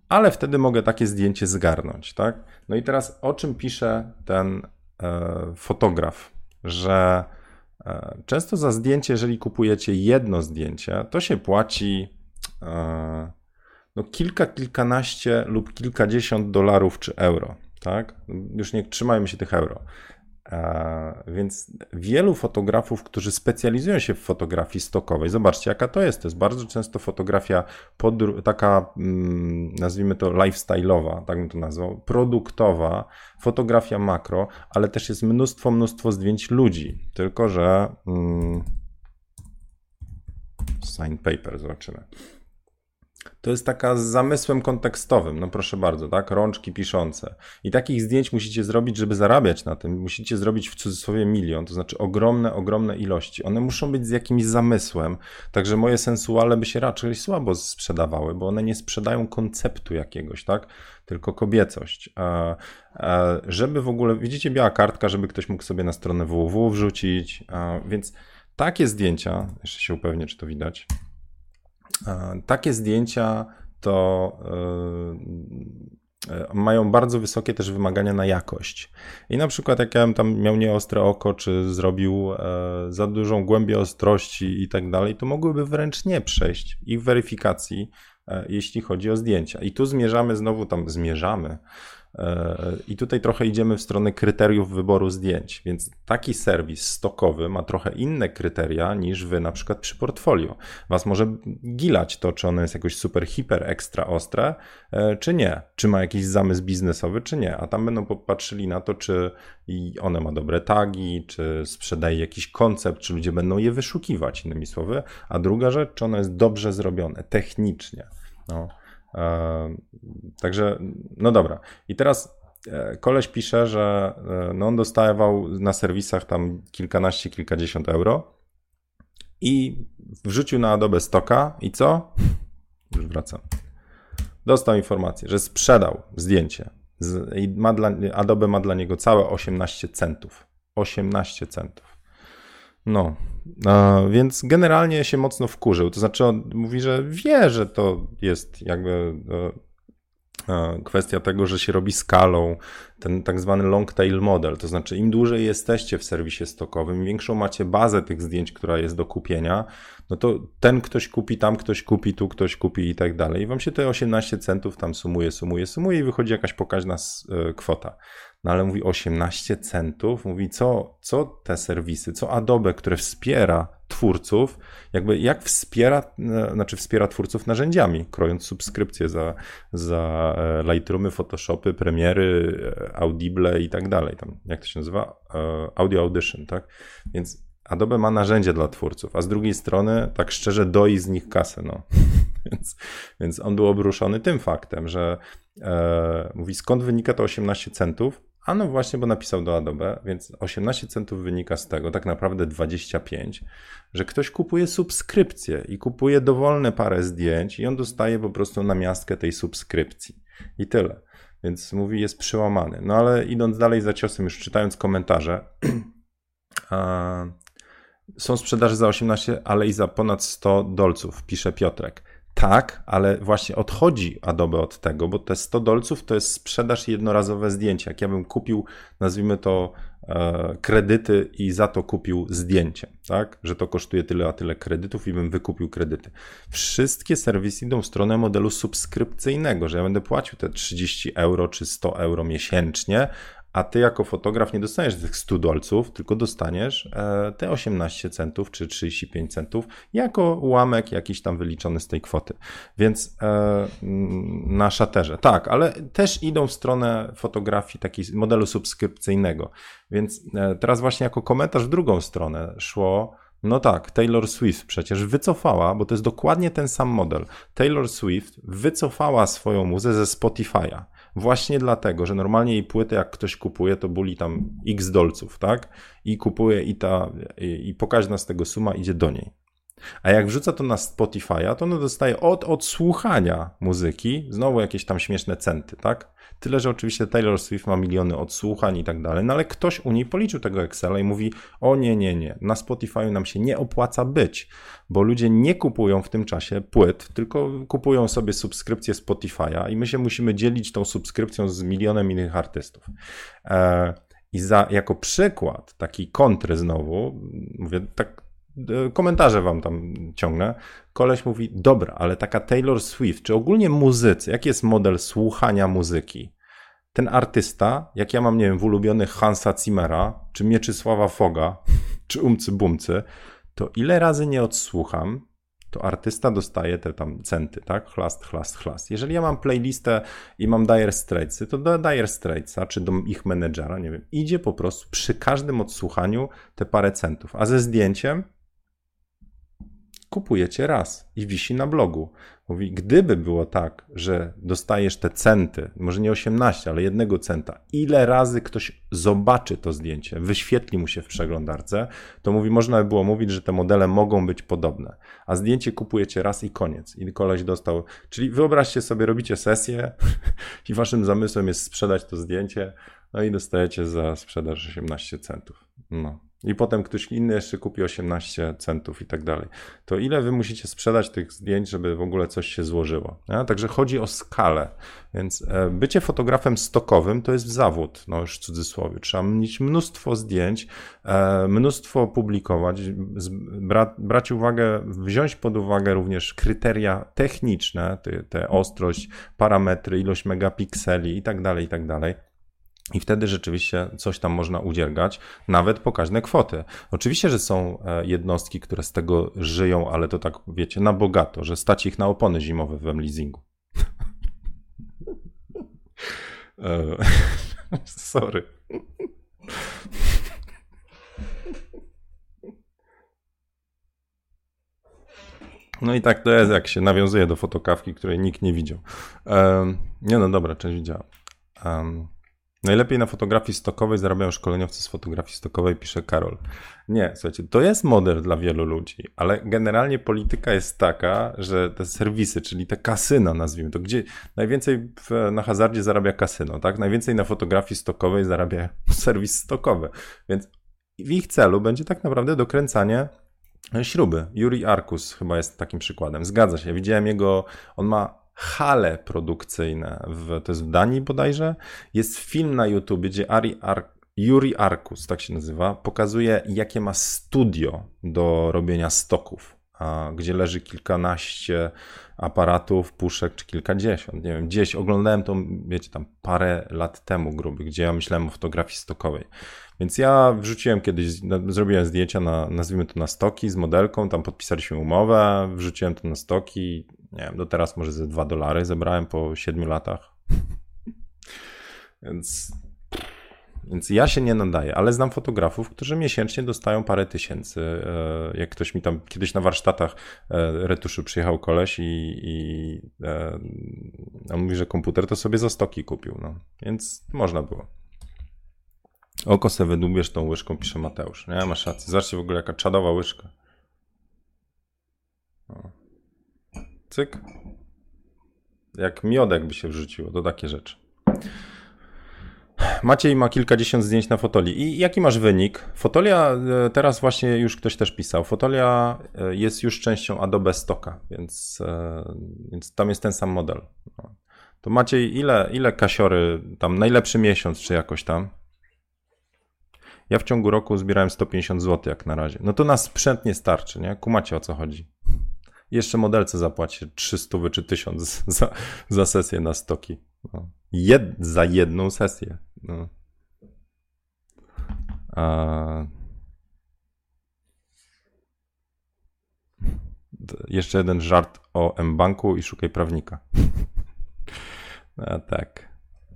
ale wtedy mogę takie zdjęcie zgarnąć, tak? No i teraz o czym pisze ten e, fotograf? Że często za zdjęcie, jeżeli kupujecie jedno zdjęcie, to się płaci e, no kilka, kilkanaście lub kilkadziesiąt dolarów czy euro. Tak? Już nie trzymajmy się tych euro. Więc wielu fotografów, którzy specjalizują się w fotografii stokowej, zobaczcie, jaka to jest. To jest bardzo często fotografia taka, mm, nazwijmy to lifestyle'owa, tak bym to nazwał, produktowa, fotografia makro, ale też jest mnóstwo, mnóstwo zdjęć ludzi. Tylko, że. Mm, sign paper, zobaczymy. To jest taka z zamysłem kontekstowym, no proszę bardzo, tak? Rączki piszące. I takich zdjęć musicie zrobić, żeby zarabiać na tym. Musicie zrobić w cudzysłowie milion, to znaczy ogromne, ogromne ilości. One muszą być z jakimś zamysłem, także moje sensuale by się raczej słabo sprzedawały, bo one nie sprzedają konceptu jakiegoś, tak? Tylko kobiecość. E, e, żeby w ogóle, widzicie, biała kartka, żeby ktoś mógł sobie na stronę www wrzucić, e, więc takie zdjęcia, jeszcze się upewnię, czy to widać. E, takie zdjęcia to e, e, mają bardzo wysokie też wymagania na jakość. I na przykład jak ja bym tam miał nieostre oko, czy zrobił za dużą głębię ostrości i tak dalej, to mogłyby wręcz nie przejść ich weryfikacji, jeśli chodzi o zdjęcia. I tu zmierzamy znowu tam, zmierzamy i tutaj trochę idziemy w stronę kryteriów wyboru zdjęć, więc taki serwis stokowy ma trochę inne kryteria niż wy na przykład przy portfolio. Was może gilać to, czy ono jest jakoś super, hiper, ekstra ostre, e, czy nie. Czy ma jakiś zamysł biznesowy, czy nie. A tam będą popatrzyli na to, czy one ma dobre tagi, czy sprzedaje jakiś koncept, czy ludzie będą je wyszukiwać, innymi słowy. A druga rzecz, czy ono jest dobrze zrobione, technicznie. No. Także, no dobra. I teraz e, koleś pisze, że e, no on dostawał na serwisach tam kilkanaście, kilkadziesiąt euro i wrzucił na Adobe Stocka i co? Już wracam. Dostał informację, że sprzedał zdjęcie i ma dla, Adobe ma dla niego całe 18 centów. 18 centów. No, więc generalnie się mocno wkurzył. To znaczy, on mówi, że wie, że to jest jakby e, e, kwestia tego, że się robi skalą, ten tak zwany long tail model. To znaczy, im dłużej jesteście w serwisie stokowym, im większą macie bazę tych zdjęć, która jest do kupienia, no to ten ktoś kupi, tam ktoś kupi, tu ktoś kupi i tak dalej. I wam się te 18 centów tam sumuje, sumuje, sumuje i wychodzi jakaś pokaźna e, kwota no ale mówi 18 centów, mówi co, co te serwisy, co Adobe, które wspiera twórców, jakby jak wspiera, e, znaczy wspiera twórców narzędziami, krojąc subskrypcje za, za e, Lightroomy, Photoshopy, Premiery, e, Audible i tak dalej, tam jak to się nazywa? Audio Audition, tak? Więc Adobe ma narzędzie dla twórców, a z drugiej strony, tak szczerze, doi z nich kasę. No. więc, więc on był obruszony tym faktem, że mówi, skąd wynika to 18 centów, A no właśnie, bo napisał do Adobe, więc 18 centów wynika z tego, tak naprawdę 25, że ktoś kupuje subskrypcję i kupuje dowolne parę zdjęć i on dostaje po prostu namiastkę tej subskrypcji. I tyle. Więc mówi, jest przełamany. No ale idąc dalej za ciosem, już czytając komentarze, są sprzedaże za 18, ale i za ponad 100 dolców, pisze Piotrek. Tak, ale właśnie odchodzi Adobe od tego, bo te 100 dolców to jest sprzedaż jednorazowe zdjęcia. Jak ja bym kupił, nazwijmy to, e, kredyty i za to kupił zdjęcie, tak? Że to kosztuje tyle, a tyle kredytów i bym wykupił kredyty. Wszystkie serwisy idą w stronę modelu subskrypcyjnego, że ja będę płacił te 30 euro czy 100 euro miesięcznie, a ty jako fotograf nie dostaniesz tych 100 dolców, tylko dostaniesz e, te 18 centów czy 35 centów jako ułamek jakiś tam wyliczony z tej kwoty. Więc e, na szaterze. Tak, ale też idą w stronę fotografii takiego modelu subskrypcyjnego. Więc e, teraz właśnie jako komentarz w drugą stronę szło no tak, Taylor Swift przecież wycofała, bo to jest dokładnie ten sam model. Taylor Swift wycofała swoją muzę ze Spotify'a. Właśnie dlatego, że normalnie jej płytę, jak ktoś kupuje, to buli tam x dolców, tak? I kupuje i ta, i, i pokaźna z tego suma idzie do niej. A jak wrzuca to na Spotify'a, to ono dostaje od odsłuchania muzyki znowu jakieś tam śmieszne centy, tak? Tyle, że oczywiście Taylor Swift ma miliony odsłuchań i tak dalej, no ale ktoś u niej policzył tego Excela i mówi: O nie, nie, nie, na Spotify'u nam się nie opłaca być, bo ludzie nie kupują w tym czasie płyt, tylko kupują sobie subskrypcję Spotify'a i my się musimy dzielić tą subskrypcją z milionem innych artystów. E, I za, jako przykład taki kontry znowu, mówię tak komentarze wam tam ciągnę. Koleś mówi, dobra, ale taka Taylor Swift, czy ogólnie muzycy, jaki jest model słuchania muzyki? Ten artysta, jak ja mam, nie wiem, w ulubionych Hansa Zimmera, czy Mieczysława Foga, czy Umcy Bumcy, to ile razy nie odsłucham, to artysta dostaje te tam centy, tak? Chlast, chlast, chlast. Jeżeli ja mam playlistę i mam Dire Straitsy, to do Dire Straitsa, czy do ich menedżera, nie wiem, idzie po prostu przy każdym odsłuchaniu te parę centów. A ze zdjęciem kupujecie raz i wisi na blogu. Mówi, gdyby było tak, że dostajesz te centy, może nie 18, ale jednego centa, ile razy ktoś zobaczy to zdjęcie, wyświetli mu się w przeglądarce, to mówi, można by było mówić, że te modele mogą być podobne. A zdjęcie kupujecie raz i koniec. I koleś dostał. Czyli wyobraźcie sobie, robicie sesję i waszym zamysłem jest sprzedać to zdjęcie, no i dostajecie za sprzedaż 18 centów. No i potem ktoś inny jeszcze kupi 18 centów i tak dalej. To ile wy musicie sprzedać tych zdjęć, żeby w ogóle coś się złożyło? Nie? Także chodzi o skalę. Więc e, bycie fotografem stokowym to jest zawód, no już w cudzysłowie. Trzeba mieć mnóstwo zdjęć, e, mnóstwo publikować, bra brać uwagę, wziąć pod uwagę również kryteria techniczne, te, te ostrość, parametry, ilość megapikseli i tak dalej, i tak dalej. I wtedy rzeczywiście coś tam można udziergać, nawet pokaźne kwoty. Oczywiście, że są e, jednostki, które z tego żyją, ale to tak wiecie, na bogato, że stać ich na opony zimowe w leasingu. E, sorry. No i tak to jest, jak się nawiązuje do fotokawki, której nikt nie widział. Um, nie no dobra, część widziałem. Um, Najlepiej na fotografii stokowej zarabiają szkoleniowcy z fotografii stokowej, pisze Karol. Nie, słuchajcie, to jest model dla wielu ludzi, ale generalnie polityka jest taka, że te serwisy, czyli te kasyna, nazwijmy to, gdzie najwięcej w, na hazardzie zarabia kasyno, tak? Najwięcej na fotografii stokowej zarabia serwis stokowy. Więc w ich celu będzie tak naprawdę dokręcanie śruby. Yuri Arkus chyba jest takim przykładem. Zgadza się. Widziałem jego, on ma hale produkcyjne, w, to jest w Danii bodajże, jest film na YouTube, gdzie Ari Ar Yuri Arkus, tak się nazywa, pokazuje jakie ma studio do robienia stoków, a, gdzie leży kilkanaście aparatów, puszek czy kilkadziesiąt, nie wiem, gdzieś oglądałem to, wiecie, tam parę lat temu gruby, gdzie ja myślałem o fotografii stokowej. Więc ja wrzuciłem kiedyś, no, zrobiłem zdjęcia na, nazwijmy to na stoki z modelką, tam podpisaliśmy umowę, wrzuciłem to na stoki, nie wiem, do teraz może ze 2 dolary zebrałem po 7 latach. Więc, więc ja się nie nadaję, ale znam fotografów, którzy miesięcznie dostają parę tysięcy. E, jak ktoś mi tam kiedyś na warsztatach e, retuszu przyjechał koleś i, i e, on mówi, że komputer to sobie za stoki kupił. No. Więc można było. Oko se wydłubiesz tą łyżką, pisze Mateusz. Nie, masz rację. Zobaczcie w ogóle jaka czadowa łyżka. Cyk. Jak miodek by się wrzuciło, to takie rzeczy. Maciej ma kilkadziesiąt zdjęć na fotoli. I jaki masz wynik? Fotolia, e, teraz właśnie już ktoś też pisał, fotolia e, jest już częścią Adobe Stocka, więc, e, więc tam jest ten sam model. No. To Maciej, ile, ile kasiory, tam najlepszy miesiąc, czy jakoś tam? Ja w ciągu roku zbierałem 150 zł jak na razie. No to na sprzęt nie starczy, nie? Kumacie o co chodzi. Jeszcze modelce zapłaci 300 czy 1000 za, za sesję na stoki. No. Jed, za jedną sesję. No. A... Jeszcze jeden żart o M-Banku i szukaj prawnika. A tak.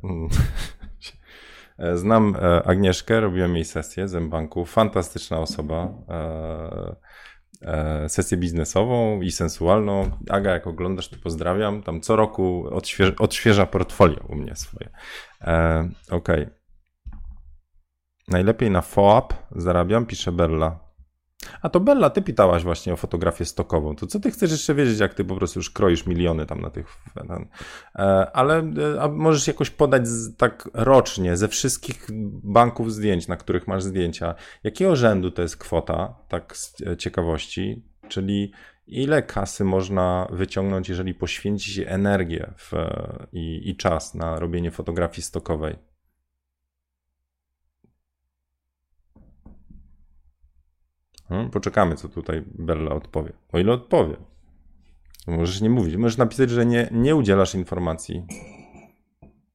Znam e, Agnieszkę, robiłem jej sesję z M-Banku. Fantastyczna osoba. E, e, sesję biznesową i sensualną. Aga, jak oglądasz, to pozdrawiam. Tam co roku odświeża, portfolio u mnie swoje. Okej. Okay. Najlepiej na FOAP zarabiam, pisze Bella. A to Bella, ty pytałaś właśnie o fotografię stokową. To co ty chcesz jeszcze wiedzieć, jak ty po prostu już kroisz miliony tam na tych. Ten, e, ale e, możesz jakoś podać z, tak rocznie ze wszystkich banków zdjęć, na których masz zdjęcia, jakiego rzędu to jest kwota, tak z e, ciekawości, czyli ile kasy można wyciągnąć, jeżeli poświęci się energię w, i, i czas na robienie fotografii stokowej. No, poczekamy, co tutaj Bella odpowie. O ile odpowie. Możesz nie mówić. Możesz napisać, że nie, nie udzielasz informacji,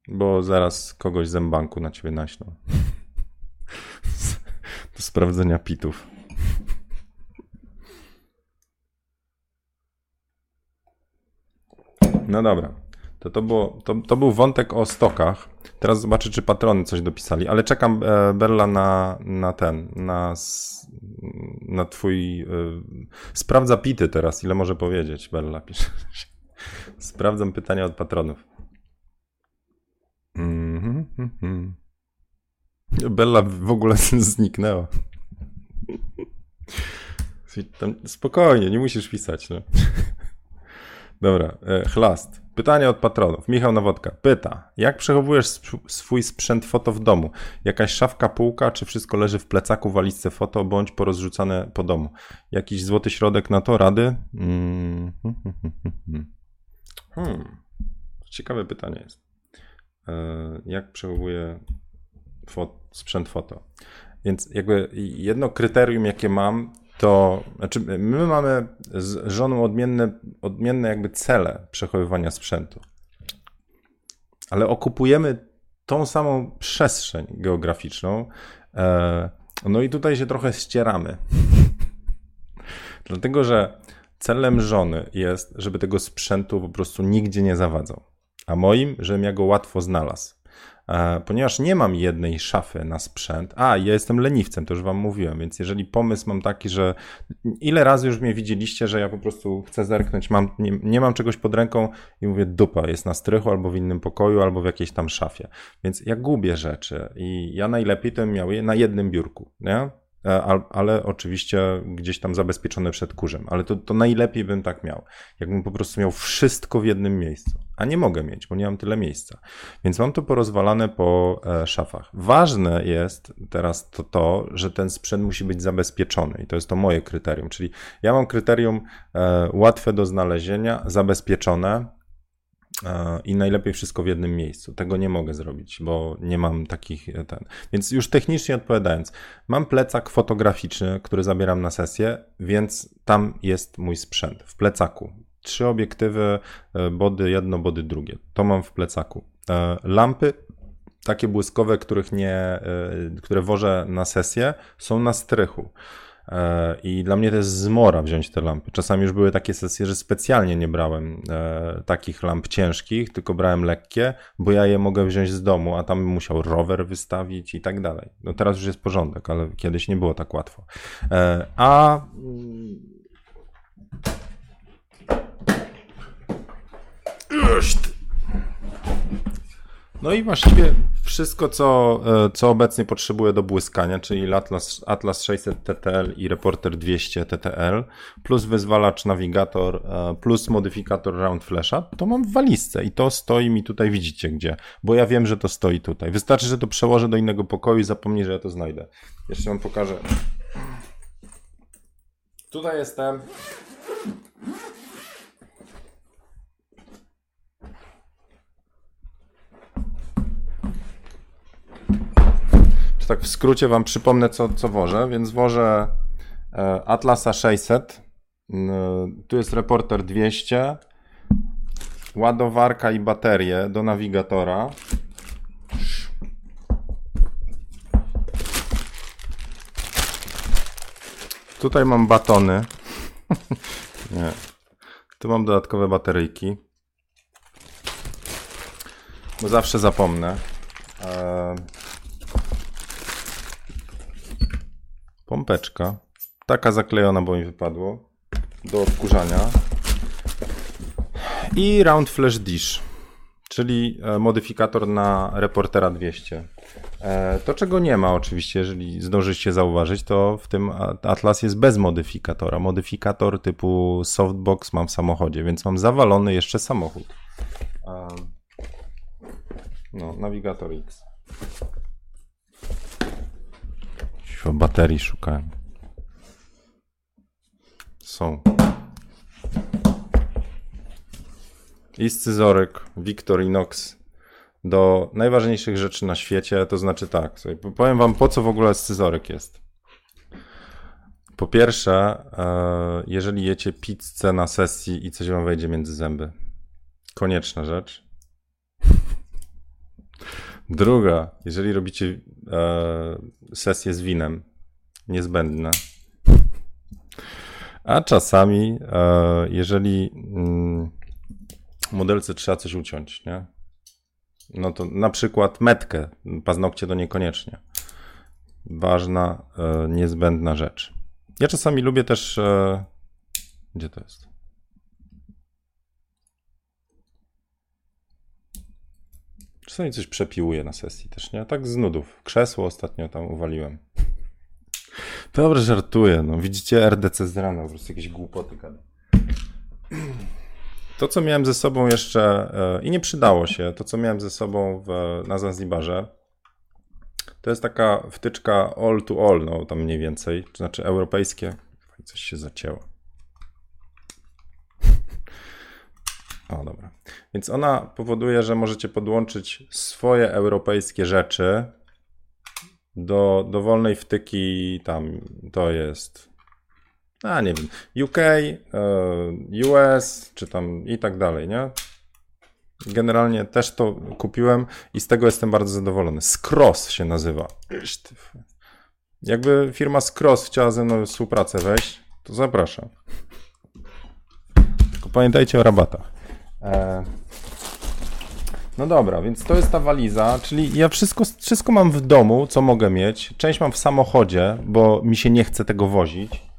bo zaraz kogoś z banku na ciebie naśną. Do sprawdzenia pitów. No dobra. To, to, było, to, to był wątek o stokach. Teraz zobaczę, czy patrony coś dopisali, ale czekam, e, Bella, na, na ten, na, na twój... E, sprawdza pity teraz, ile może powiedzieć, Bella pisze. Sprawdzam pytania od patronów. Mm -hmm. Bella w ogóle zniknęła. Spokojnie, nie musisz pisać. No. Dobra, e, chlast. Pytanie od patronów. Michał Nowodka pyta, jak przechowujesz swój sprzęt foto w domu? Jakaś szafka, półka, czy wszystko leży w plecaku, walizce foto, bądź porozrzucane po domu? Jakiś złoty środek na to? Rady? Hmm. Hmm. Ciekawe pytanie jest. E, jak przechowuję sprzęt foto? Więc jakby jedno kryterium, jakie mam, to znaczy my mamy z żoną odmienne, odmienne jakby cele przechowywania sprzętu. Ale okupujemy tą samą przestrzeń geograficzną. E, no i tutaj się trochę ścieramy. Dlatego, że celem żony jest, żeby tego sprzętu po prostu nigdzie nie zawadzał. A moim, żebym ja go łatwo znalazł. E, ponieważ nie mam jednej szafy na sprzęt, a ja jestem leniwcem, to już wam mówiłem, więc jeżeli pomysł mam taki, że ile razy już mnie widzieliście, że ja po prostu chcę zerknąć, mam, nie, nie mam czegoś pod ręką i mówię dupa, jest na strychu albo w innym pokoju, albo w jakiejś tam szafie. Więc ja gubię rzeczy i ja najlepiej to miał je na jednym biurku, nie? E, ale oczywiście gdzieś tam zabezpieczone przed kurzem. Ale to, to najlepiej bym tak miał. Jakbym po prostu miał wszystko w jednym miejscu. A nie mogę mieć, bo nie mam tyle miejsca. Więc mam to porozwalane po e, szafach. Ważne jest teraz to, to, że ten sprzęt musi być zabezpieczony. I to jest to moje kryterium. Czyli ja mam kryterium e, łatwe do znalezienia, zabezpieczone, i najlepiej wszystko w jednym miejscu. Tego nie mogę zrobić, bo nie mam takich e, ten. Więc już technicznie odpowiadając, mam plecak fotograficzny, który zabieram na sesję, więc tam jest mój sprzęt w plecaku. Trzy obiektywy, e, body jedno, body drugie. To mam w plecaku. E, lampy takie błyskowe, których nie, które wożę na sesję, są na strychu. E, I dla mnie to jest zmora wziąć te lampy. Czasami już były takie sesje, że specjalnie nie brałem e, takich lamp ciężkich, tylko brałem lekkie, bo ja je mogę wziąć z domu, a tam musiał rower wystawić i tak dalej. No teraz już jest porządek, ale kiedyś nie było tak łatwo. E, a. No i właściwie wszystko, co, e, co obecnie potrzebuję do błyskania, czyli Atlas, Atlas 600 TTL i Reporter 200 TTL, plus wyzwalacz nawigator, e, plus modyfikator round flasha, to mam w walizce i to stoi mi tutaj, widzicie gdzie, bo ja wiem, że to stoi tutaj. Wystarczy, że to przełożę do innego pokoju i zapomnij, że ja to znajdę. Jeszcze wam pokażę. Tutaj jestem. Tak w skrócie wam przypomnę, co, co wożę, więc wożę e, Atlasa 600, tu jest reporter 200, ładowarka i baterie do nawigatora. Tutaj mam batony. Nie. Tu mam dodatkowe bateryjki. Bo zawsze zapomnę. Eee... Pompeczka. Taka zaklejona, bo mi wypadło. Do odkurzania. I Round Flash Dish, czyli e, modyfikator na Reportera 200. E, to, czego nie ma oczywiście, jeżeli zdążycie zauważyć, to w tym Atlas jest bez modyfikatora. Modyfikator typu softbox mam w samochodzie, więc mam zawalony jeszcze samochód. E, no, nawigator X. O baterii szukałem. Są. I scyzoryk Victorinox do najważniejszych rzeczy na świecie, to znaczy tak, sobie powiem wam po co w ogóle scyzoryk jest. Po pierwsze, e, jeżeli jecie pizzę na sesji i coś wam wejdzie między zęby. Konieczna rzecz. Druga, jeżeli robicie e, sesję z winem, niezbędne. A czasami, e, jeżeli mm, modelce trzeba coś uciąć, nie? No to na przykład metkę, paznokcie to niekoniecznie. Ważna, e, niezbędna rzecz. Ja czasami lubię też. E, gdzie to jest? Czasami coś przepiłuję na sesji też, nie? Tak z nudów. Krzesło ostatnio tam uwaliłem. Dobrze, żartuję. No, widzicie RDC z rana, po prostu jakieś głupoty gada. To, co miałem ze sobą jeszcze e, i nie przydało się, to, co miałem ze sobą w, na Zanzibarze, to jest taka wtyczka all to all, no tam mniej więcej, to znaczy europejskie. Coś się zacięło. O, dobra. Więc ona powoduje, że możecie podłączyć swoje europejskie rzeczy do dowolnej wtyki. Tam to jest a nie wiem, UK, e, US, czy tam i tak dalej, nie? Generalnie też to kupiłem i z tego jestem bardzo zadowolony. Skros się nazywa. Jakby firma Skros chciała ze mną współpracę wejść, to zapraszam. Tylko pamiętajcie o rabatach. E, no dobra, więc to jest ta waliza, czyli ja wszystko, wszystko mam w domu, co mogę mieć. Część mam w samochodzie, bo mi się nie chce tego wozić.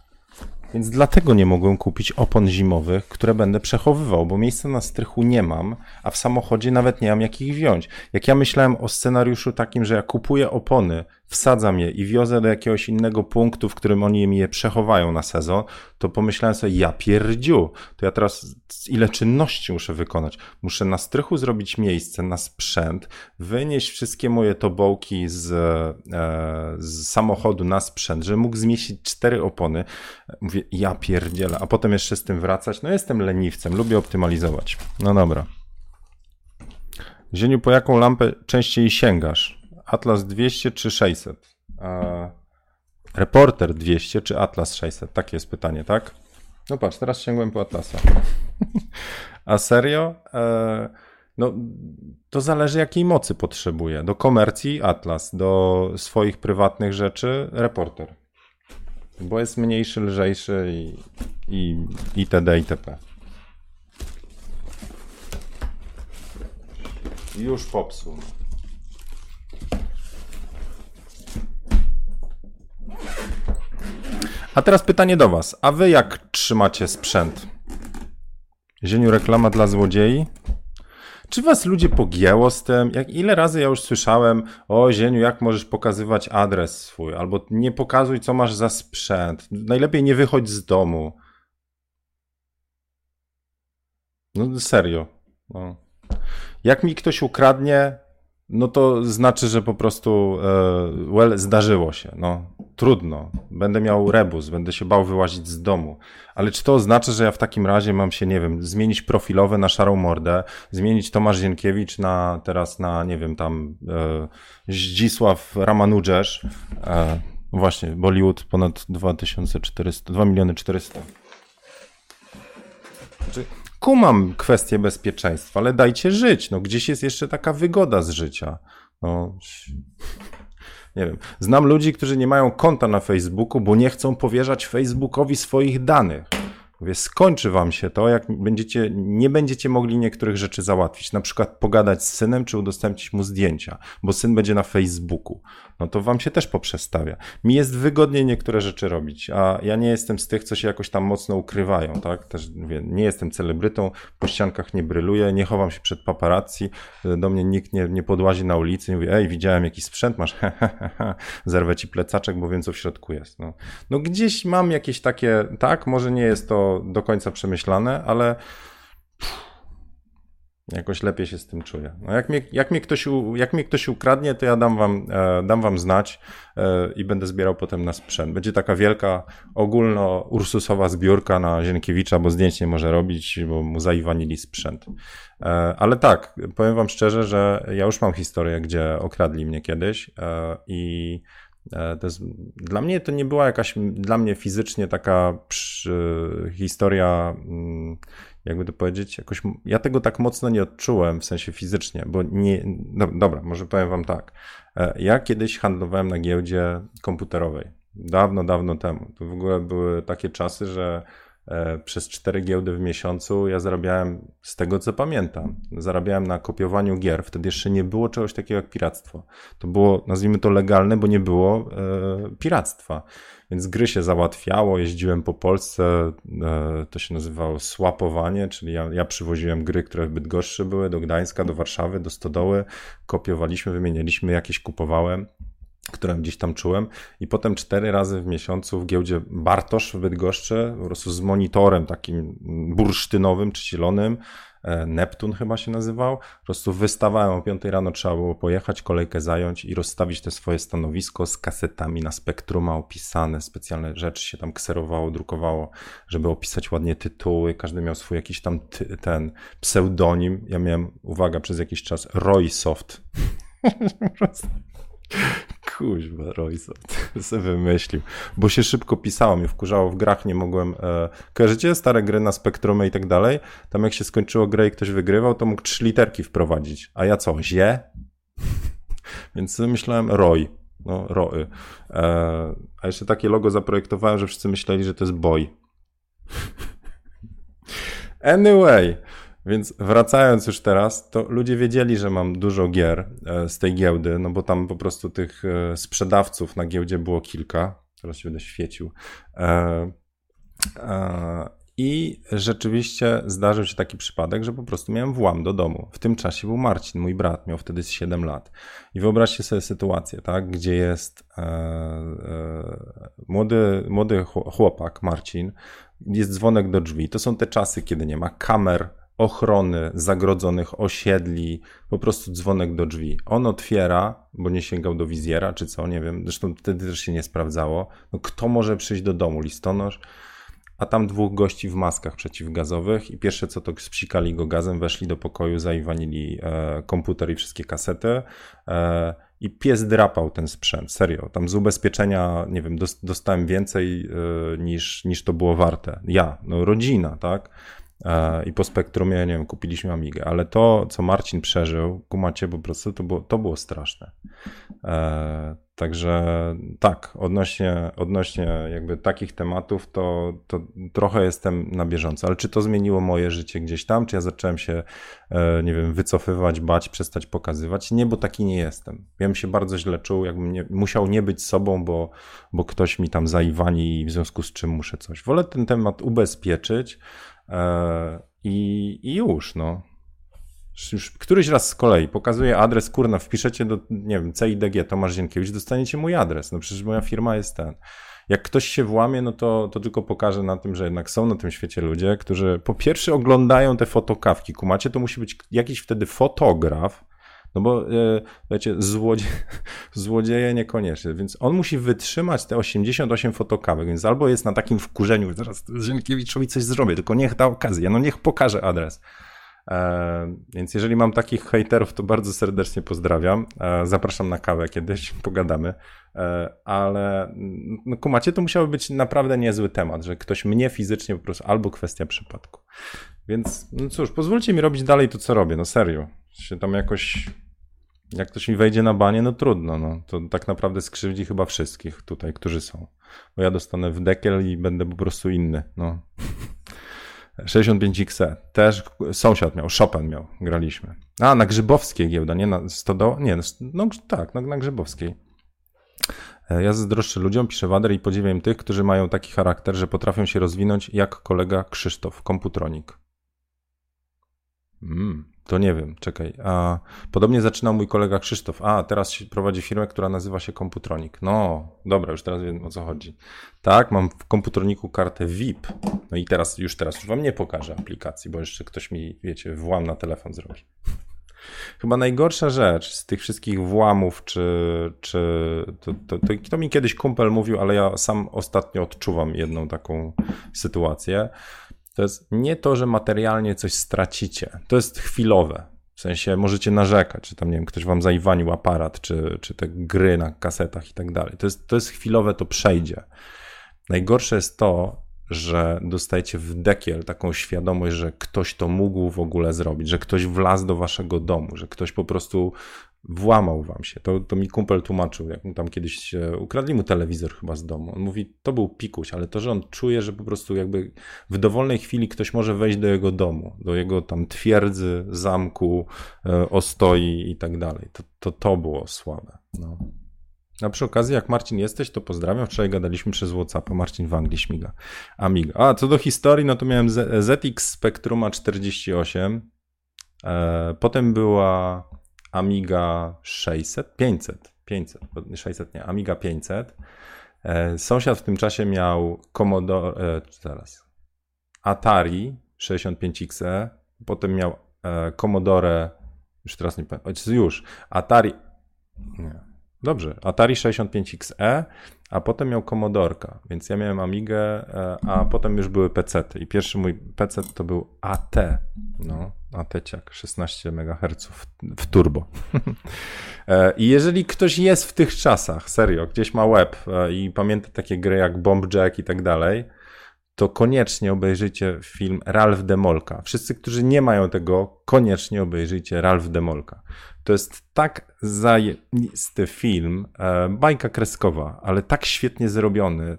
Więc dlatego nie mogłem kupić opon zimowych, które będę przechowywał, bo miejsca na strychu nie mam, a w samochodzie nawet nie mam jak ich wziąć. Jak ja myślałem o scenariuszu takim, że ja kupuję opony, wsadzam je i wiozę do jakiegoś innego punktu, w którym oni mi je przechowają na sezon, to pomyślałem sobie, ja pierdziu, to ja teraz ile czynności muszę wykonać? Muszę na strychu zrobić miejsce na sprzęt, wynieść wszystkie moje tobołki z, e, z samochodu na sprzęt, żeby mógł zmieścić cztery opony. Mówię, ja pierdzielę, a potem jeszcze z tym wracać. No jestem leniwcem, lubię optymalizować. No dobra. Zieniu, po jaką lampę częściej sięgasz? Atlas 200 czy 600? Reporter 200 czy Atlas 600? Takie jest pytanie, tak? No patrz, teraz sięgłem po Atlasa. A serio? E, no, to zależy jakiej mocy potrzebuję. Do komercji Atlas, do swoich prywatnych rzeczy Reporter. Bo jest mniejszy, lżejszy i, i itd. itp. Już popsuł. A teraz pytanie do Was. A Wy jak trzymacie sprzęt? Zieniu reklama dla złodziei? Czy was ludzie pogięło z tym? Jak, ile razy ja już słyszałem, o Zieniu, jak możesz pokazywać adres swój? Albo nie pokazuj, co masz za sprzęt. Najlepiej nie wychodź z domu. No serio. No. Jak mi ktoś ukradnie, no to znaczy, że po prostu e, well, zdarzyło się. No, trudno. Będę miał rebus, będę się bał wyłazić z domu. Ale czy to oznacza, że ja w takim razie mam się, nie wiem, zmienić profilowe na szarą mordę, zmienić Tomasz Zienkiewicz na teraz na, nie wiem, tam e, Zdzisław Ramanudżesz. E, właśnie, Bollywood ponad 2400, 2 miliony 400. Znaczy, kumam kwestię bezpieczeństwa, ale dajcie żyć. No, gdzieś jest jeszcze taka wygoda z życia. No, nie wiem. Znam ludzi, którzy nie mają konta na Facebooku, bo nie chcą powierzać Facebookowi swoich danych. Mówię, skończy wam się to, jak będziecie, nie będziecie mogli niektórych rzeczy załatwić. Na przykład pogadać z synem, czy udostępnić mu zdjęcia, bo syn będzie na Facebooku. No to wam się też poprzestawia. Mi jest wygodniej niektóre rzeczy robić, a ja nie jestem z tych, co się jakoś tam mocno ukrywają, tak? Też mówię, nie jestem celebrytą, po ściankach nie bryluję, nie chowam się przed paparazzi, do mnie nikt nie, nie podłazi na ulicy i mówi, ej, widziałem jakiś sprzęt, masz, zerwę ci plecaczek, bo wiem, co w środku jest. No, no gdzieś mam jakieś takie, tak, może nie jest to do końca przemyślane, ale jakoś lepiej się z tym czuję. No jak, mnie, jak, mnie ktoś, jak mnie ktoś ukradnie, to ja dam wam, e, dam wam znać e, i będę zbierał potem na sprzęt. Będzie taka wielka, ogólno-ursusowa zbiórka na Zienkiewicza, bo zdjęć nie może robić, bo mu zaiwanili sprzęt. E, ale tak, powiem wam szczerze, że ja już mam historię, gdzie okradli mnie kiedyś i E, jest, dla mnie to nie była jakaś, dla mnie fizycznie taka przy, historia, mm, jakby to powiedzieć, jakoś, ja tego tak mocno nie odczułem, w sensie fizycznie, bo nie, no, dobra, może powiem wam tak. E, ja kiedyś handlowałem na giełdzie komputerowej, dawno, dawno temu. To w ogóle były takie czasy, że E, przez cztery giełdy w miesiącu ja zarabiałem, z tego co pamiętam, zarabiałem na kopiowaniu gier. Wtedy jeszcze nie było czegoś takiego jak piractwo. To było, nazwijmy to legalne, bo nie było e, piractwa. Więc gry się załatwiało, jeździłem po Polsce, e, to się nazywało swapowanie, czyli ja, ja przywoziłem gry, które w Bydgoszczy były, do Gdańska, do Warszawy, do Stodoły, kopiowaliśmy, wymienialiśmy, jakieś kupowałem które gdzieś tam czułem. I potem cztery razy w miesiącu w giełdzie Bartosz w Bydgoszczy, po prostu z monitorem takim bursztynowym, czcilonym, e, Neptun chyba się nazywał, po prostu wystawałem o 5 rano, trzeba było pojechać, kolejkę zająć i rozstawić te swoje stanowisko z kasetami na spektruma opisane, specjalne rzeczy się tam kserowało, drukowało, żeby opisać ładnie tytuły, każdy miał swój jakiś tam ty, ten pseudonim, ja miałem, uwaga, przez jakiś czas Roysoft. Kuźwa, Royce sobie wymyślił. Bo się szybko pisało, mnie wkurzało w grach, nie mogłem... E... Kojarzycie stare gry na Spektrumy i tak dalej? Tam jak się skończyło grę i ktoś wygrywał, to mógł trzy literki wprowadzić. A ja co, zie? Więc myślałem Roy. No, Roy. E... A jeszcze takie logo zaprojektowałem, że wszyscy myśleli, że to jest boy. Anyway, więc wracając już teraz, to ludzie wiedzieli, że mam dużo gier e, z tej giełdy, no bo tam po prostu tych e, sprzedawców na giełdzie było kilka. Teraz się będę świecił. E, I rzeczywiście zdarzył się taki przypadek, że po prostu miałem włam do domu. W tym czasie był Marcin, mój brat, miał wtedy 7 lat. I wyobraźcie sobie sytuację, tak, gdzie jest młody, młody chłopak, Marcin, jest dzwonek do drzwi. To są te czasy, kiedy nie ma kamer, ochrony zagrodzonych osiedli, po prostu dzwonek do drzwi. On otwiera, bo nie sięgał do wizjera, czy co, nie wiem, zresztą wtedy też się nie sprawdzało. No, kto może przyjść do domu? Listonosz? A tam dwóch gości w maskach przeciwgazowych i pierwsze co to spsikali go gazem, weszli do pokoju, zaiwanili e, komputer i wszystkie kasety. E, i pies drapał ten sprzęt, serio. Tam z ubezpieczenia, nie wiem, dostałem więcej y, niż, niż to było warte. Ja, no rodzina, tak? E, i po spektrumie, nie wiem, kupiliśmy Amigę, ale to, co Marcin przeżył, kumacie, po prostu to było, to było straszne. E, także tak, odnośnie, odnośnie jakby takich tematów, to, to trochę jestem na bieżąco, ale czy to zmieniło moje życie gdzieś tam, czy ja zacząłem się, e, nie wiem, wycofywać, bać, przestać pokazywać? Nie, bo taki nie jestem. Ja bym się bardzo źle czuł, jakbym nie, musiał nie być sobą, bo, bo ktoś mi tam zaiwani i w związku z czym muszę coś. Wolę ten temat ubezpieczyć, I, I już, no. Już któryś raz z kolei pokazuję adres, kurna, wpiszecie do, nie wiem, CIDG, Tomasz Zienkiewicz, dostaniecie mój adres. No przecież moja firma jest ten. Jak ktoś się włamie, no to, to tylko pokaże na tym, że jednak są na tym świecie ludzie, którzy po pierwsze oglądają te fotokawki. Kumacie, to musi być jakiś wtedy fotograf, no bo e, wiecie, złodzie, złodzieje niekoniecznie, więc on musi wytrzymać te 88 fotokawek, więc albo jest na takim wkurzeniu, zaraz Zienkiewiczowi coś zrobię, tylko niech da okazję, no niech pokaże adres. E, więc jeżeli mam takich hejterów, to bardzo serdecznie pozdrawiam. E, zapraszam na kawę kiedyś, pogadamy. E, ale no, kumacie, to musiałby być naprawdę niezły temat, że ktoś mnie fizycznie po prostu, albo kwestia przypadku. Więc no cóż, pozwólcie mi robić dalej to, co robię, no serio. Się tam jakoś, jak ktoś mi wejdzie na banie, no trudno, no. To tak naprawdę skrzywdzi chyba wszystkich tutaj, którzy są. Bo ja dostanę w dekiel i będę po prostu inny, no. 65XE. Też sąsiad miał, Chopin miał, graliśmy. A, na Grzybowskiej giełda, nie na Stodo... Nie, no, no tak, na, na Grzybowskiej. E, ja zazdroszczę ludziom, piszę Wader i podziwiam tych, którzy mają taki charakter, że potrafią się rozwinąć jak kolega Krzysztof, komputronik. Mm, to nie wiem, czekaj. A, podobnie zaczynał mój kolega Krzysztof. A, teraz prowadzi firmę, która nazywa się Komputronik. No, dobra, już teraz wiem o co chodzi. Tak, mam w Komputroniku kartę VIP. No i teraz, już teraz już wam nie pokażę aplikacji, bo jeszcze ktoś mi, wiecie, włam na telefon zrobi. Chyba najgorsza rzecz z tych wszystkich włamów, czy, czy to, to, to, to mi kiedyś kumpel mówił, ale ja sam ostatnio odczuwam jedną taką sytuację to jest nie to, że materialnie coś stracicie. To jest chwilowe. W sensie możecie narzekać, czy tam, nie wiem, ktoś wam zaiwanił aparat, czy, czy te gry na kasetach i tak dalej. To jest, to jest chwilowe, to przejdzie. Najgorsze jest to, że dostajecie w dekiel taką świadomość, że ktoś to mógł w ogóle zrobić, że ktoś wlazł do waszego domu, że ktoś po prostu włamał wam się. To, to mi kumpel tłumaczył, jak mu tam kiedyś ukradli mu telewizor chyba z domu. On mówi, to był pikuś, ale to, że on czuje, że po prostu jakby w dowolnej chwili ktoś może wejść do jego domu, do jego tam twierdzy, zamku, e, ostoi i tak dalej. To, to, to było słabe. No. A przy okazji, jak Marcin jesteś, to pozdrawiam. Wczoraj gadaliśmy przez WhatsAppa. Marcin w Anglii śmiga. Amiga. A, co do historii, no to miałem ZX Spectruma 48. E, potem była Amiga 600, 500, 500, 600 nie, Amiga 500. E, sąsiad w tym czasie miał Commodore, e, zaraz, Atari 65XE, potem miał e, Commodore, już teraz nie pamiętam, już, Atari, nie, dobrze, Atari 65XE, a potem miał Commodorka, więc ja miałem Amigę, e, a potem już były PC. -ty. I pierwszy mój PC to był AT, no, AT-ciak, 16 MHz w turbo. E, I jeżeli ktoś jest w tych czasach, serio, gdzieś ma web e, i pamięta takie gry jak Bomb Jack i tak dalej, to koniecznie obejrzyjcie film Ralph Demolka. Wszyscy, którzy nie mają tego, koniecznie obejrzyjcie Ralph Demolka. To jest tak zajisty film, e, bajka kreskowa, ale tak świetnie zrobiony.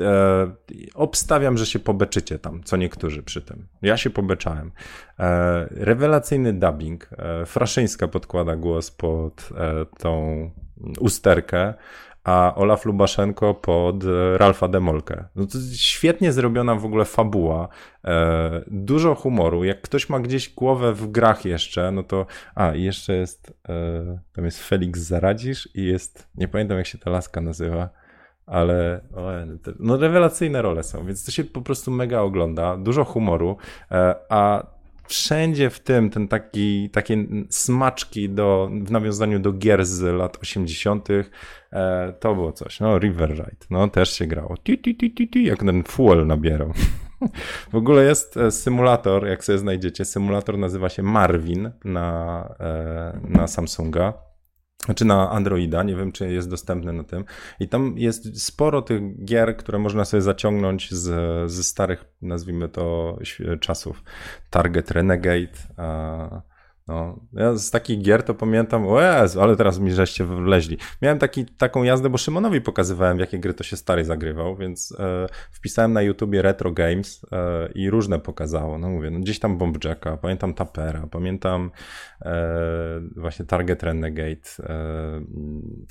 E, obstawiam, że się pobeczycie tam, co niektórzy przy tym. Ja się pobeczałem. E, rewelacyjny dubbing. E, Fraszyńska podkłada głos pod e, tą usterkę a Olaf Lubaszenko pod e, Ralfa Demolkę. No to świetnie zrobiona w ogóle fabuła, e, dużo humoru. Jak ktoś ma gdzieś głowę w grach jeszcze, no to a jeszcze jest e, tam jest Felix Zaradzisz i jest, nie pamiętam jak się ta laska nazywa, ale no rewelacyjne role są, więc to się po prostu mega ogląda, dużo humoru, e, a wszędzie w tym ten taki, takie smaczki do, w nawiązaniu do gier z lat 80. E, to było coś. No, River Ride, no też się grało. Ti, ti, ti, ti, ti, jak ten fuel nabierał. W ogóle jest e, symulator, jak sobie znajdziecie, symulator nazywa się Marvin na, e, na Samsunga czy na Androida, nie wiem czy jest dostępny na tym. I tam jest sporo tych gier, które można sobie zaciągnąć z, ze starych, nazwijmy to, czasów. Target Renegade, no, ja z takich gier to pamiętam, o Jezu, ale teraz mi żeście wleźli. Miałem taki, taką jazdę, bo Szymonowi pokazywałem, w jakie gry to się stary zagrywał, więc e, wpisałem na YouTubie Retro Games e, i różne pokazało. No mówię, no gdzieś tam Bomb Jacka, pamiętam Tapera, pamiętam e, właśnie Target Renegade. E,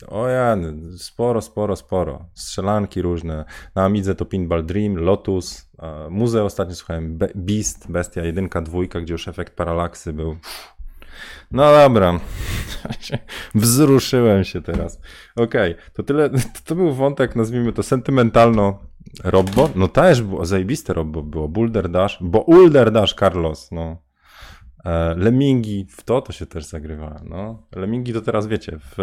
o ja, sporo, sporo, sporo. Strzelanki różne. Na Amidze to Pinball Dream, Lotus, e, Muze ostatnio słuchałem, Be Beast, Bestia 1, 2, gdzie już efekt paralaksy był No dobra. Wzruszyłem się teraz. Okej, okay. to tyle. To był wątek, nazwijmy to sentymentalno. Robbo? No też było zajebiste Robbo było. Boulder Dash, bo Ulder Dash Carlos, no. E, Lemingi w to to się też zagrywa. No. Lemingi to teraz wiecie, w,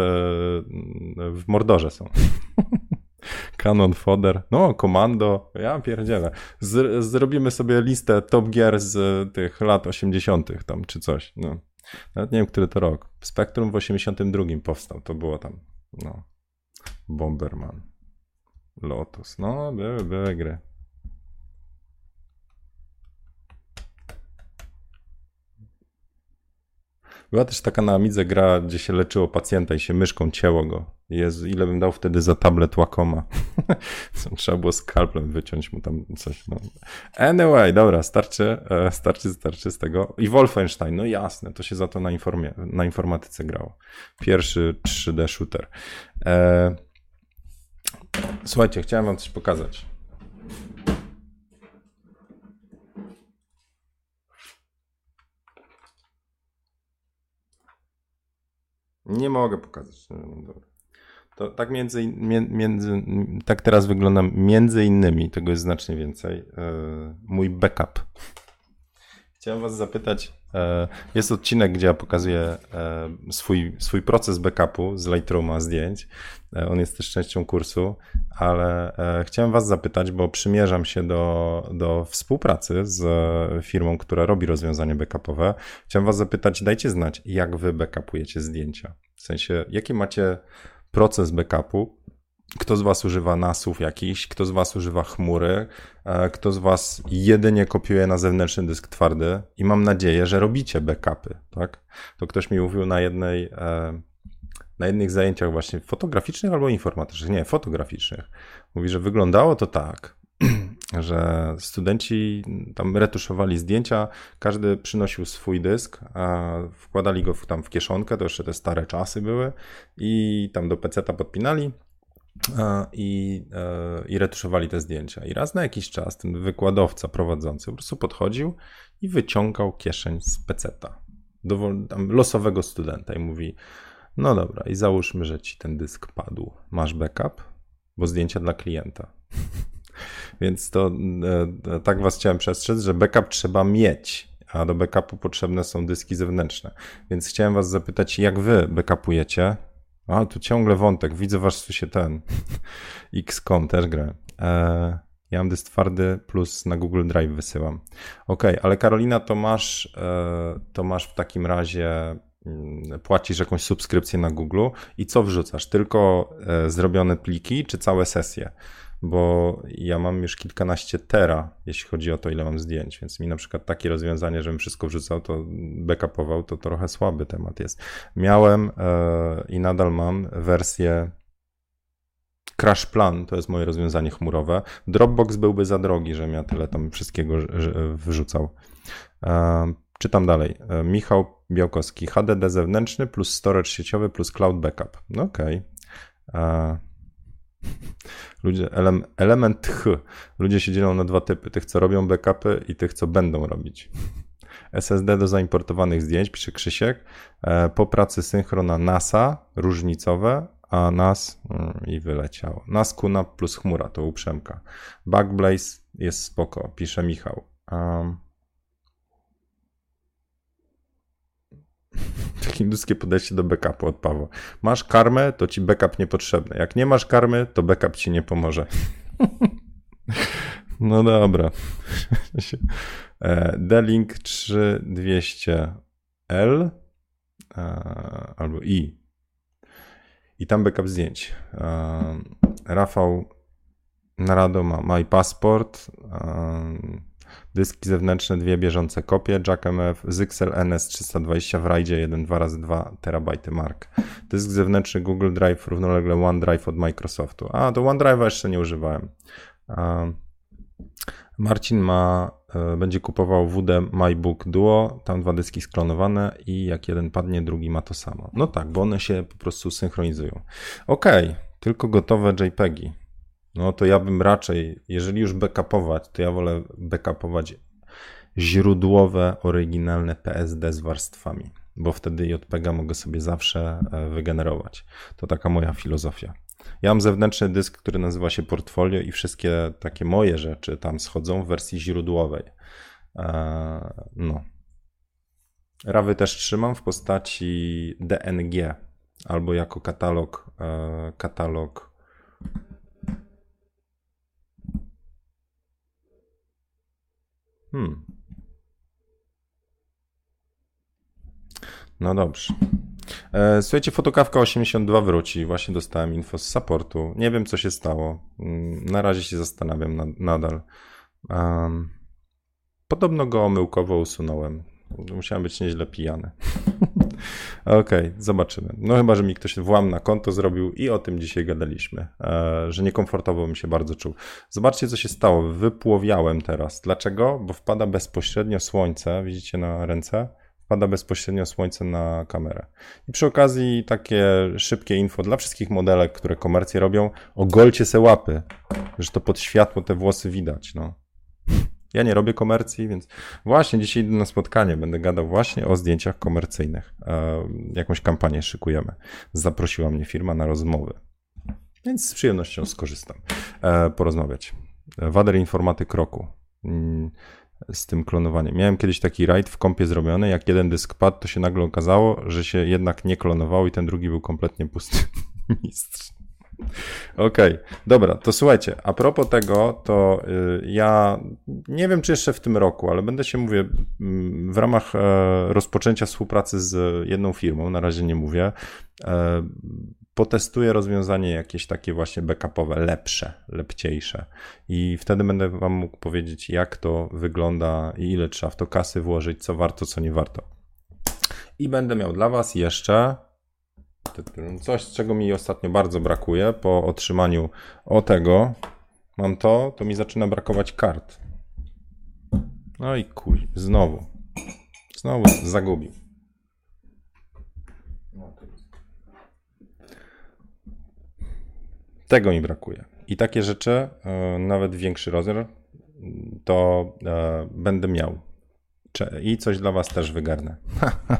w Mordorze są. Canon Fodder, no, Komando, ja pierdzielę. Zrobimy sobie listę top gear z tych lat 80., tam czy coś. No. Nawet nie wiem, który to rok. Spectrum w 82 powstał, to było tam. No. Bomberman. Lotus. No, były, były gry. Była też taka na Amidze gra, gdzie się leczyło pacjenta i się myszką cięło go. Jezu, ile bym dał wtedy za tablet Wacoma. Trzeba było skalpem wyciąć mu tam coś. No. Anyway, dobra, starczy, e, starczy, starczy z tego. I Wolfenstein, no jasne, to się za to na, informacie, na informatyce grało. Pierwszy 3D shooter. E... Słuchajcie, chciałem wam coś pokazać. Nie mogę pokazać. No, to tak między, między, tak teraz wygląda między innymi, tego jest znacznie więcej, e, mój backup. Chciałem was zapytać, e, jest odcinek, gdzie ja pokazuję e, swój, swój proces backupu z Lightrooma zdjęć. On jest też częścią kursu, ale chciałem was zapytać, bo przymierzam się do, do współpracy z firmą, która robi rozwiązanie backupowe. Chciałem was zapytać, dajcie znać, jak wy backupujecie zdjęcia. W sensie, jakie macie proces backupu. Kto z Was używa nasów jakiś, kto z Was używa chmury, e, kto z Was jedynie kopiuje na zewnętrzny dysk twardy? I mam nadzieję, że robicie backupy, tak? To ktoś mi mówił na jednej, e, na jednych zajęciach właśnie fotograficznych albo informatycznych, nie, fotograficznych. Mówi, że wyglądało to tak, że studenci tam retuszowali zdjęcia, każdy przynosił swój dysk, wkładali go tam w kieszonkę, to jeszcze te stare czasy były i tam do peceta podpinali i, e, i retuszowali te zdjęcia. I raz na jakiś czas ten wykładowca prowadzący po prostu podchodził i wyciągał kieszeń z peceta do losowego studenta i mówi no dobra, i załóżmy, że ci ten dysk padł. Masz backup? Bo zdjęcia dla klienta. Więc to e, e, tak was chciałem przestrzec, że backup trzeba mieć, a do backupu potrzebne są dyski zewnętrzne. Więc chciałem was zapytać, jak wy backupujecie? A, tu ciągle wątek, widzę wasz się ten XCOM też grę. E, ja mam dysk twardy plus na Google Drive wysyłam. Ok, ale Karolina, to masz, e, to masz w takim razie mm, płacisz jakąś subskrypcję na Google i co wrzucasz? Tylko e, zrobione pliki czy całe sesje? Bo ja mam już kilkanaście tera, jeśli chodzi o to, ile mam zdjęć, więc mi na przykład takie rozwiązanie, żebym wszystko wrzucał, to backupował, to trochę słaby temat jest. Miałem e, i nadal mam wersję Crash Plan, to jest moje rozwiązanie chmurowe. Dropbox byłby za drogi, żebym ja tyle tam wszystkiego wrzucał. E, czytam dalej. E, Michał Białkowski, HDD zewnętrzny plus storage sieciowy plus cloud backup. No okej. Okay. Ludzie, ele, element H. Ludzie się dzielą na dwa typy. Tych, co robią backupy i tych, co będą robić. SSD do zaimportowanych zdjęć, pisze Krzysiek. E, po pracy synchrona NASA, różnicowe, a NAS mm, i wyleciało. NAS Kuna plus chmura, to uprzemka. Backblaze jest spoko, pisze Michał. Um, hinduskie podejście do backupu od Pawła. Masz karmę, to ci backup niepotrzebny. Jak nie masz karmy, to backup ci nie pomoże. no dobra. E, D-Link 3200L e, albo I. I tam backup zdjęć. E, Rafał Narado ma My Passport. Dyski zewnętrzne, dwie bieżące kopie, Jack MF, Zyxel NS320 w RAIDzie 1 2x2 TB mark. Dysk zewnętrzny Google Drive równolegle OneDrive od Microsoftu. A, do OneDrive'a jeszcze nie używałem. Marcin ma, e, będzie kupował WD MyBook Duo, tam dwa dyski sklonowane i jak jeden padnie, drugi ma to samo. No tak, bo one się po prostu synchronizują. Ok, tylko gotowe JPEGi. No to ja bym raczej, jeżeli już backupować, to ja wolę backupować źródłowe, oryginalne PSD z warstwami. bo wtedy JPEGa mogę sobie zawsze e, wygenerować. To taka moja filozofia. Ja mam zewnętrzny dysk, który nazywa się portfolio i wszystkie takie moje rzeczy tam schodzą w wersji źródłowej. E, no. Rawy też trzymam w postaci DNG albo jako katalog, e, katalog Hmm. No dobrze. E, słuchajcie, fotokawka 82 wróci. Właśnie dostałem info z supportu. Nie wiem, co się stało. Mm, na razie się zastanawiam nadal. Podobno go omyłkowo usunąłem. Musiałem być nieźle pijany. Okej, okay, zobaczymy. No chyba, że mi ktoś włam na konto zrobił i o tym dzisiaj gadaliśmy, e, że niekomfortowo bym się bardzo czuł. Zobaczcie, co się stało. Wypłowiałem teraz. Dlaczego? Bo wpada bezpośrednio słońce, widzicie na ręce? Wpada bezpośrednio słońce na kamerę. I przy okazji takie szybkie info dla wszystkich modelek, które komercje robią. Ogolcie se łapy, że to pod światło te włosy widać, no. Ja nie robię komercji, więc właśnie dzisiaj idę na spotkanie. Będę gadał właśnie o zdjęciach komercyjnych. E, jakąś kampanię szykujemy. Zaprosiła mnie firma na rozmowy. Więc z przyjemnością skorzystam. E, porozmawiać. Wader informatyk roku mm, z tym klonowaniem. Miałem kiedyś taki rajd w kompie zrobiony, jak jeden dysk padł, to się nagle okazało, że się jednak nie klonował i ten drugi był kompletnie pusty. Mistrz. Okej, okay. dobra, to słuchajcie, a propos tego, to y, ja nie wiem, czy jeszcze w tym roku, ale będę się, mówię, mm, w ramach e, rozpoczęcia współpracy z jedną firmą, na razie nie mówię, e, potestuję rozwiązanie jakieś takie właśnie backupowe, lepsze, lepciejsze. I wtedy będę Wam mógł powiedzieć, jak to wygląda i ile trzeba w to kasy włożyć, co warto, co nie warto. I będę miał dla Was jeszcze Coś, czego mi ostatnio bardzo brakuje po otrzymaniu o tego, mam to, to mi zaczyna brakować kart. No i kuj, znowu. Znowu zagubił. Tego mi brakuje. I takie rzeczy, e, nawet większy rozmiar, to e, będę miał i coś dla Was też wygarnę.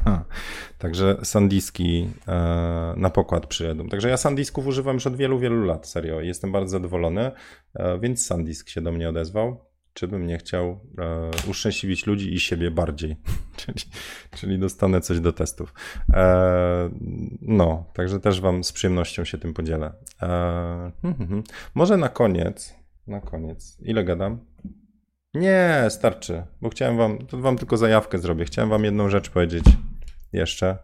Także sandiski e, na pokład przyjedą. Także ja sandisków używam już od wielu, wielu lat, serio. Jestem bardzo zadowolony, e, więc sandisk się do mnie odezwał. Czy bym nie chciał e, uszczęśliwić ludzi i siebie bardziej, czyli, czyli dostanę coś do testów. no, także też Wam z przyjemnością się tym podzielę. Hmm, hmm, hmm. Może na koniec, na koniec, ile gadam? Nie, starczy, bo chciałem wam, to wam tylko zajawkę zrobię. Chciałem wam jedną rzecz powiedzieć jeszcze,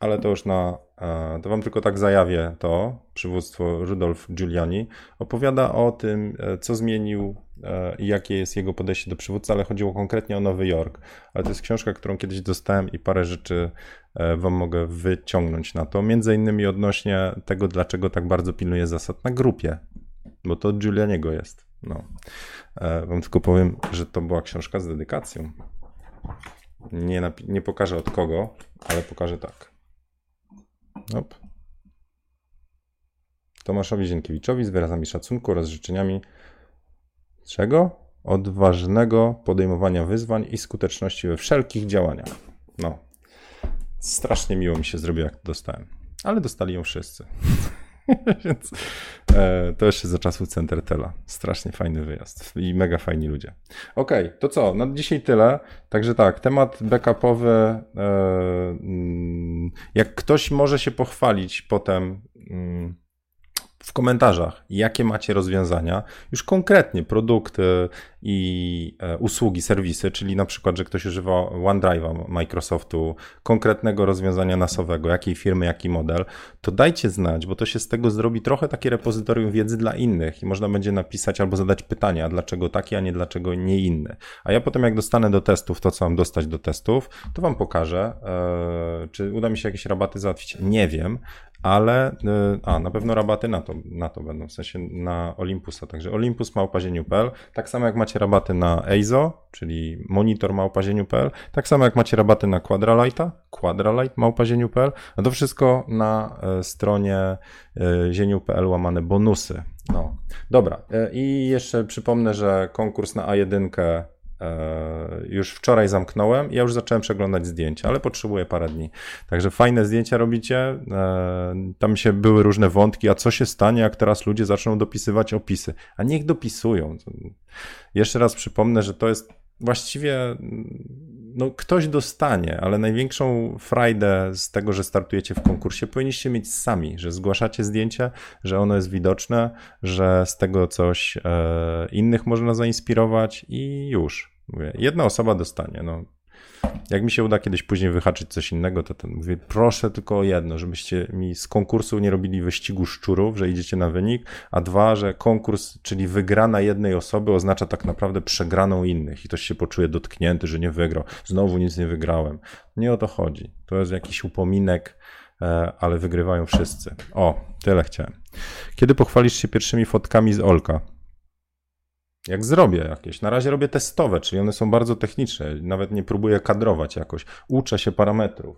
ale to już na, e, to wam tylko tak zajawię to. Przywództwo Rudolf Giuliani opowiada o tym, e, co zmienił e, i jakie jest jego podejście do przywódcy, ale chodziło konkretnie o Nowy Jork. Ale to jest książka, którą kiedyś dostałem i parę rzeczy wam mogę wyciągnąć na to. Między innymi odnośnie tego, dlaczego tak bardzo pilnuje zasad na grupie, bo to od Giulianiego jest. No. E, wam tylko powiem, że to była książka z dedykacją. Nie, nie pokażę od kogo, ale pokażę tak. Op. Tomaszowi Zienkiewiczowi z wyrazami szacunku oraz życzeniami czego? Odważnego podejmowania wyzwań i skuteczności we wszelkich działaniach. No. Strasznie miło mi się zrobiło, jak dostałem. Ale dostali ją wszyscy. Więc e, to jeszcze za czasów Centertela. Strasznie fajny wyjazd i mega fajni ludzie. Okej, okay, to co? Na dzisiaj tyle. Także tak, temat backupowy. E, mm, jak ktoś może się pochwalić potem. Mm, w komentarzach, jakie macie rozwiązania, już konkretnie produkty i e, usługi, serwisy, czyli na przykład, że ktoś używa OneDrive'a Microsoftu, konkretnego rozwiązania nasowego, jakiej firmy, jaki model, to dajcie znać, bo to się z tego zrobi trochę takie repozytorium wiedzy dla innych i można będzie napisać albo zadać pytania, dlaczego taki, a nie dlaczego nie inny. A ja potem jak dostanę do testów to, co mam dostać do testów, to wam pokażę, e, czy uda mi się jakieś rabaty załatwić. Nie wiem, ale y, a, na pewno rabaty na to, na to będą, w sensie na Olympusa, także Olympus małpazieniu.pl, tak samo jak macie rabaty na EIZO, czyli monitor małpazieniu.pl, tak samo jak macie rabaty na Quadralighta, Quadralight małpazieniu.pl, a to wszystko na e, stronie e, zieniu.pl łamane bonusy. No, dobra. E, I jeszcze przypomnę, że konkurs na A1 E, już wczoraj zamknąłem i ja już zacząłem przeglądać zdjęcia, ale potrzebuję parę dni. Także fajne zdjęcia robicie. E, tam się były różne wątki, a co się stanie, jak teraz ludzie zaczną dopisywać opisy? A niech dopisują. Jeszcze raz przypomnę, że to jest właściwie no, ktoś dostanie, ale największą frajdę z tego, że startujecie w konkursie, powinniście mieć sami, że zgłaszacie zdjęcie, że ono jest widoczne, że z tego coś e, innych można zainspirować i już. Mówię, jedna osoba dostanie. No, jak mi się uda kiedyś później wyhaczyć coś innego, to ten mówię, proszę tylko o jedno, żebyście mi z konkursu nie robili wyścigu szczurów, że idziecie na wynik, a dwa, że konkurs, czyli wygrana jednej osoby oznacza tak naprawdę przegraną innych i ktoś się poczuje dotknięty, że nie wygrał. Znowu nic nie wygrałem. Nie o to chodzi. To jest jakiś upominek, e, ale wygrywają wszyscy. O, tyle chciałem. Kiedy pochwalisz się pierwszymi fotkami z Olka? Jak zrobię jakieś. Na razie robię testowe, czyli one są bardzo techniczne. Nawet nie próbuję kadrować jakoś. Uczę się parametrów.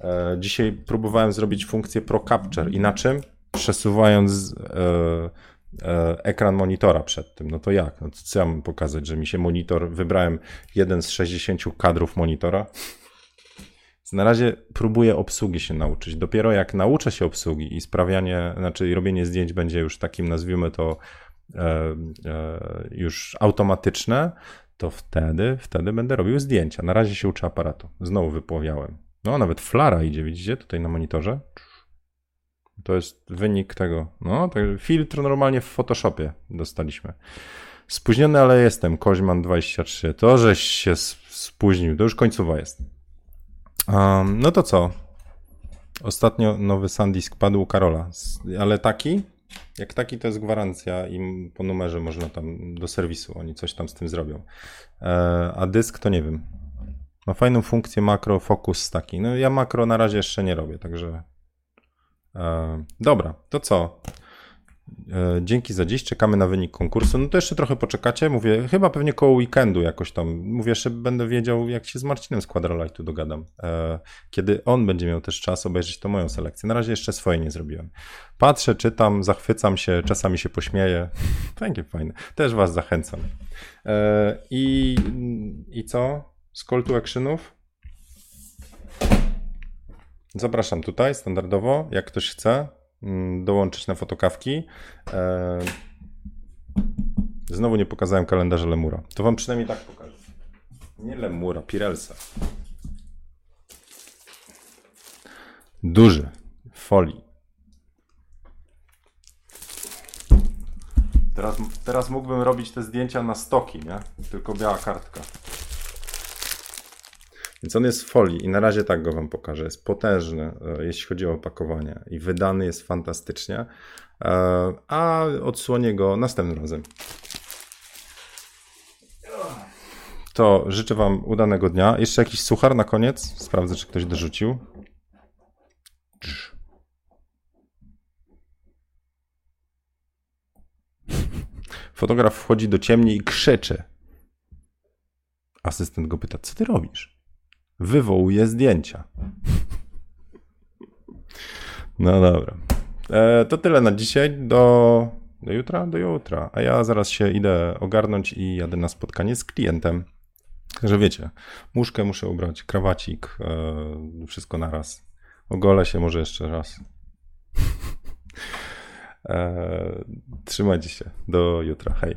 E, dzisiaj próbowałem zrobić funkcję Pro Capture i na czym? Przesuwając e, e, ekran monitora przed tym. No to jak? No to co ja mam pokazać, że mi się monitor, wybrałem jeden z 60 kadrów monitora. Na razie próbuję obsługi się nauczyć. Dopiero jak nauczę się obsługi i sprawianie, znaczy robienie zdjęć będzie już takim, nazwijmy to, już automatyczne, to wtedy, wtedy będę robił zdjęcia. Na razie się uczę aparatu. Znowu wypłowiałem. No, nawet flara idzie, widzicie, tutaj na monitorze. To jest wynik tego. No, tak, filtr normalnie w Photoshopie dostaliśmy. Spóźniony, ale jestem. Koźman 23. To, żeś się spóźnił. To już końcowa jest. Um, no to co? Ostatnio nowy SanDisk padł Karola. Ale taki, jak taki to jest gwarancja i po numerze można tam do serwisu, oni coś tam z tym zrobią. E, a dysk to nie wiem. Ma fajną funkcję makro, focus taki. No ja makro na razie jeszcze nie robię, także e, dobra, to co? E, dzięki za dziś, czekamy na wynik konkursu. No to jeszcze trochę poczekacie, mówię, chyba pewnie koło weekendu jakoś tam. Mówię, jeszcze będę wiedział, jak się z Marcinem z Quadralightu dogadam. E, kiedy on będzie miał też czas obejrzeć to moją selekcję. Na razie jeszcze swoje nie zrobiłem. Patrzę, czytam, zachwycam się, czasami się pośmieję. Takie fajne. Też was zachęcam. E, I, i co? Z call to actionów? Zapraszam tutaj standardowo, jak ktoś chce. Mm, dołączyć na fotokawki. E, znowu nie pokazałem kalendarza Lemura. To wam przynajmniej tak pokażę. Nie Lemura, Pirelsa. Duży, w folii. Teraz, teraz mógłbym robić te zdjęcia na stoki, nie? Tylko biała kartka. Więc on jest w folii i na razie tak go Wam pokażę. Jest potężny, e, jeśli chodzi o opakowanie i wydany jest fantastycznie, e, a odsłonię go następnym razem. To życzę Wam udanego dnia. Jeszcze jakiś suchar na koniec. Sprawdzę, czy ktoś dorzucił. Fotograf wchodzi do ciemni i krzyczy. Asystent go pyta, co ty robisz? Wywołuje zdjęcia. No dobra. E, to tyle na dzisiaj. Do, do jutra? Do jutra. A ja zaraz się idę ogarnąć i jadę na spotkanie z klientem. Także wiecie, muszkę muszę ubrać, krawacik, e, wszystko naraz. Ogolę się może jeszcze raz. e, trzymajcie się. Do jutra. Hej.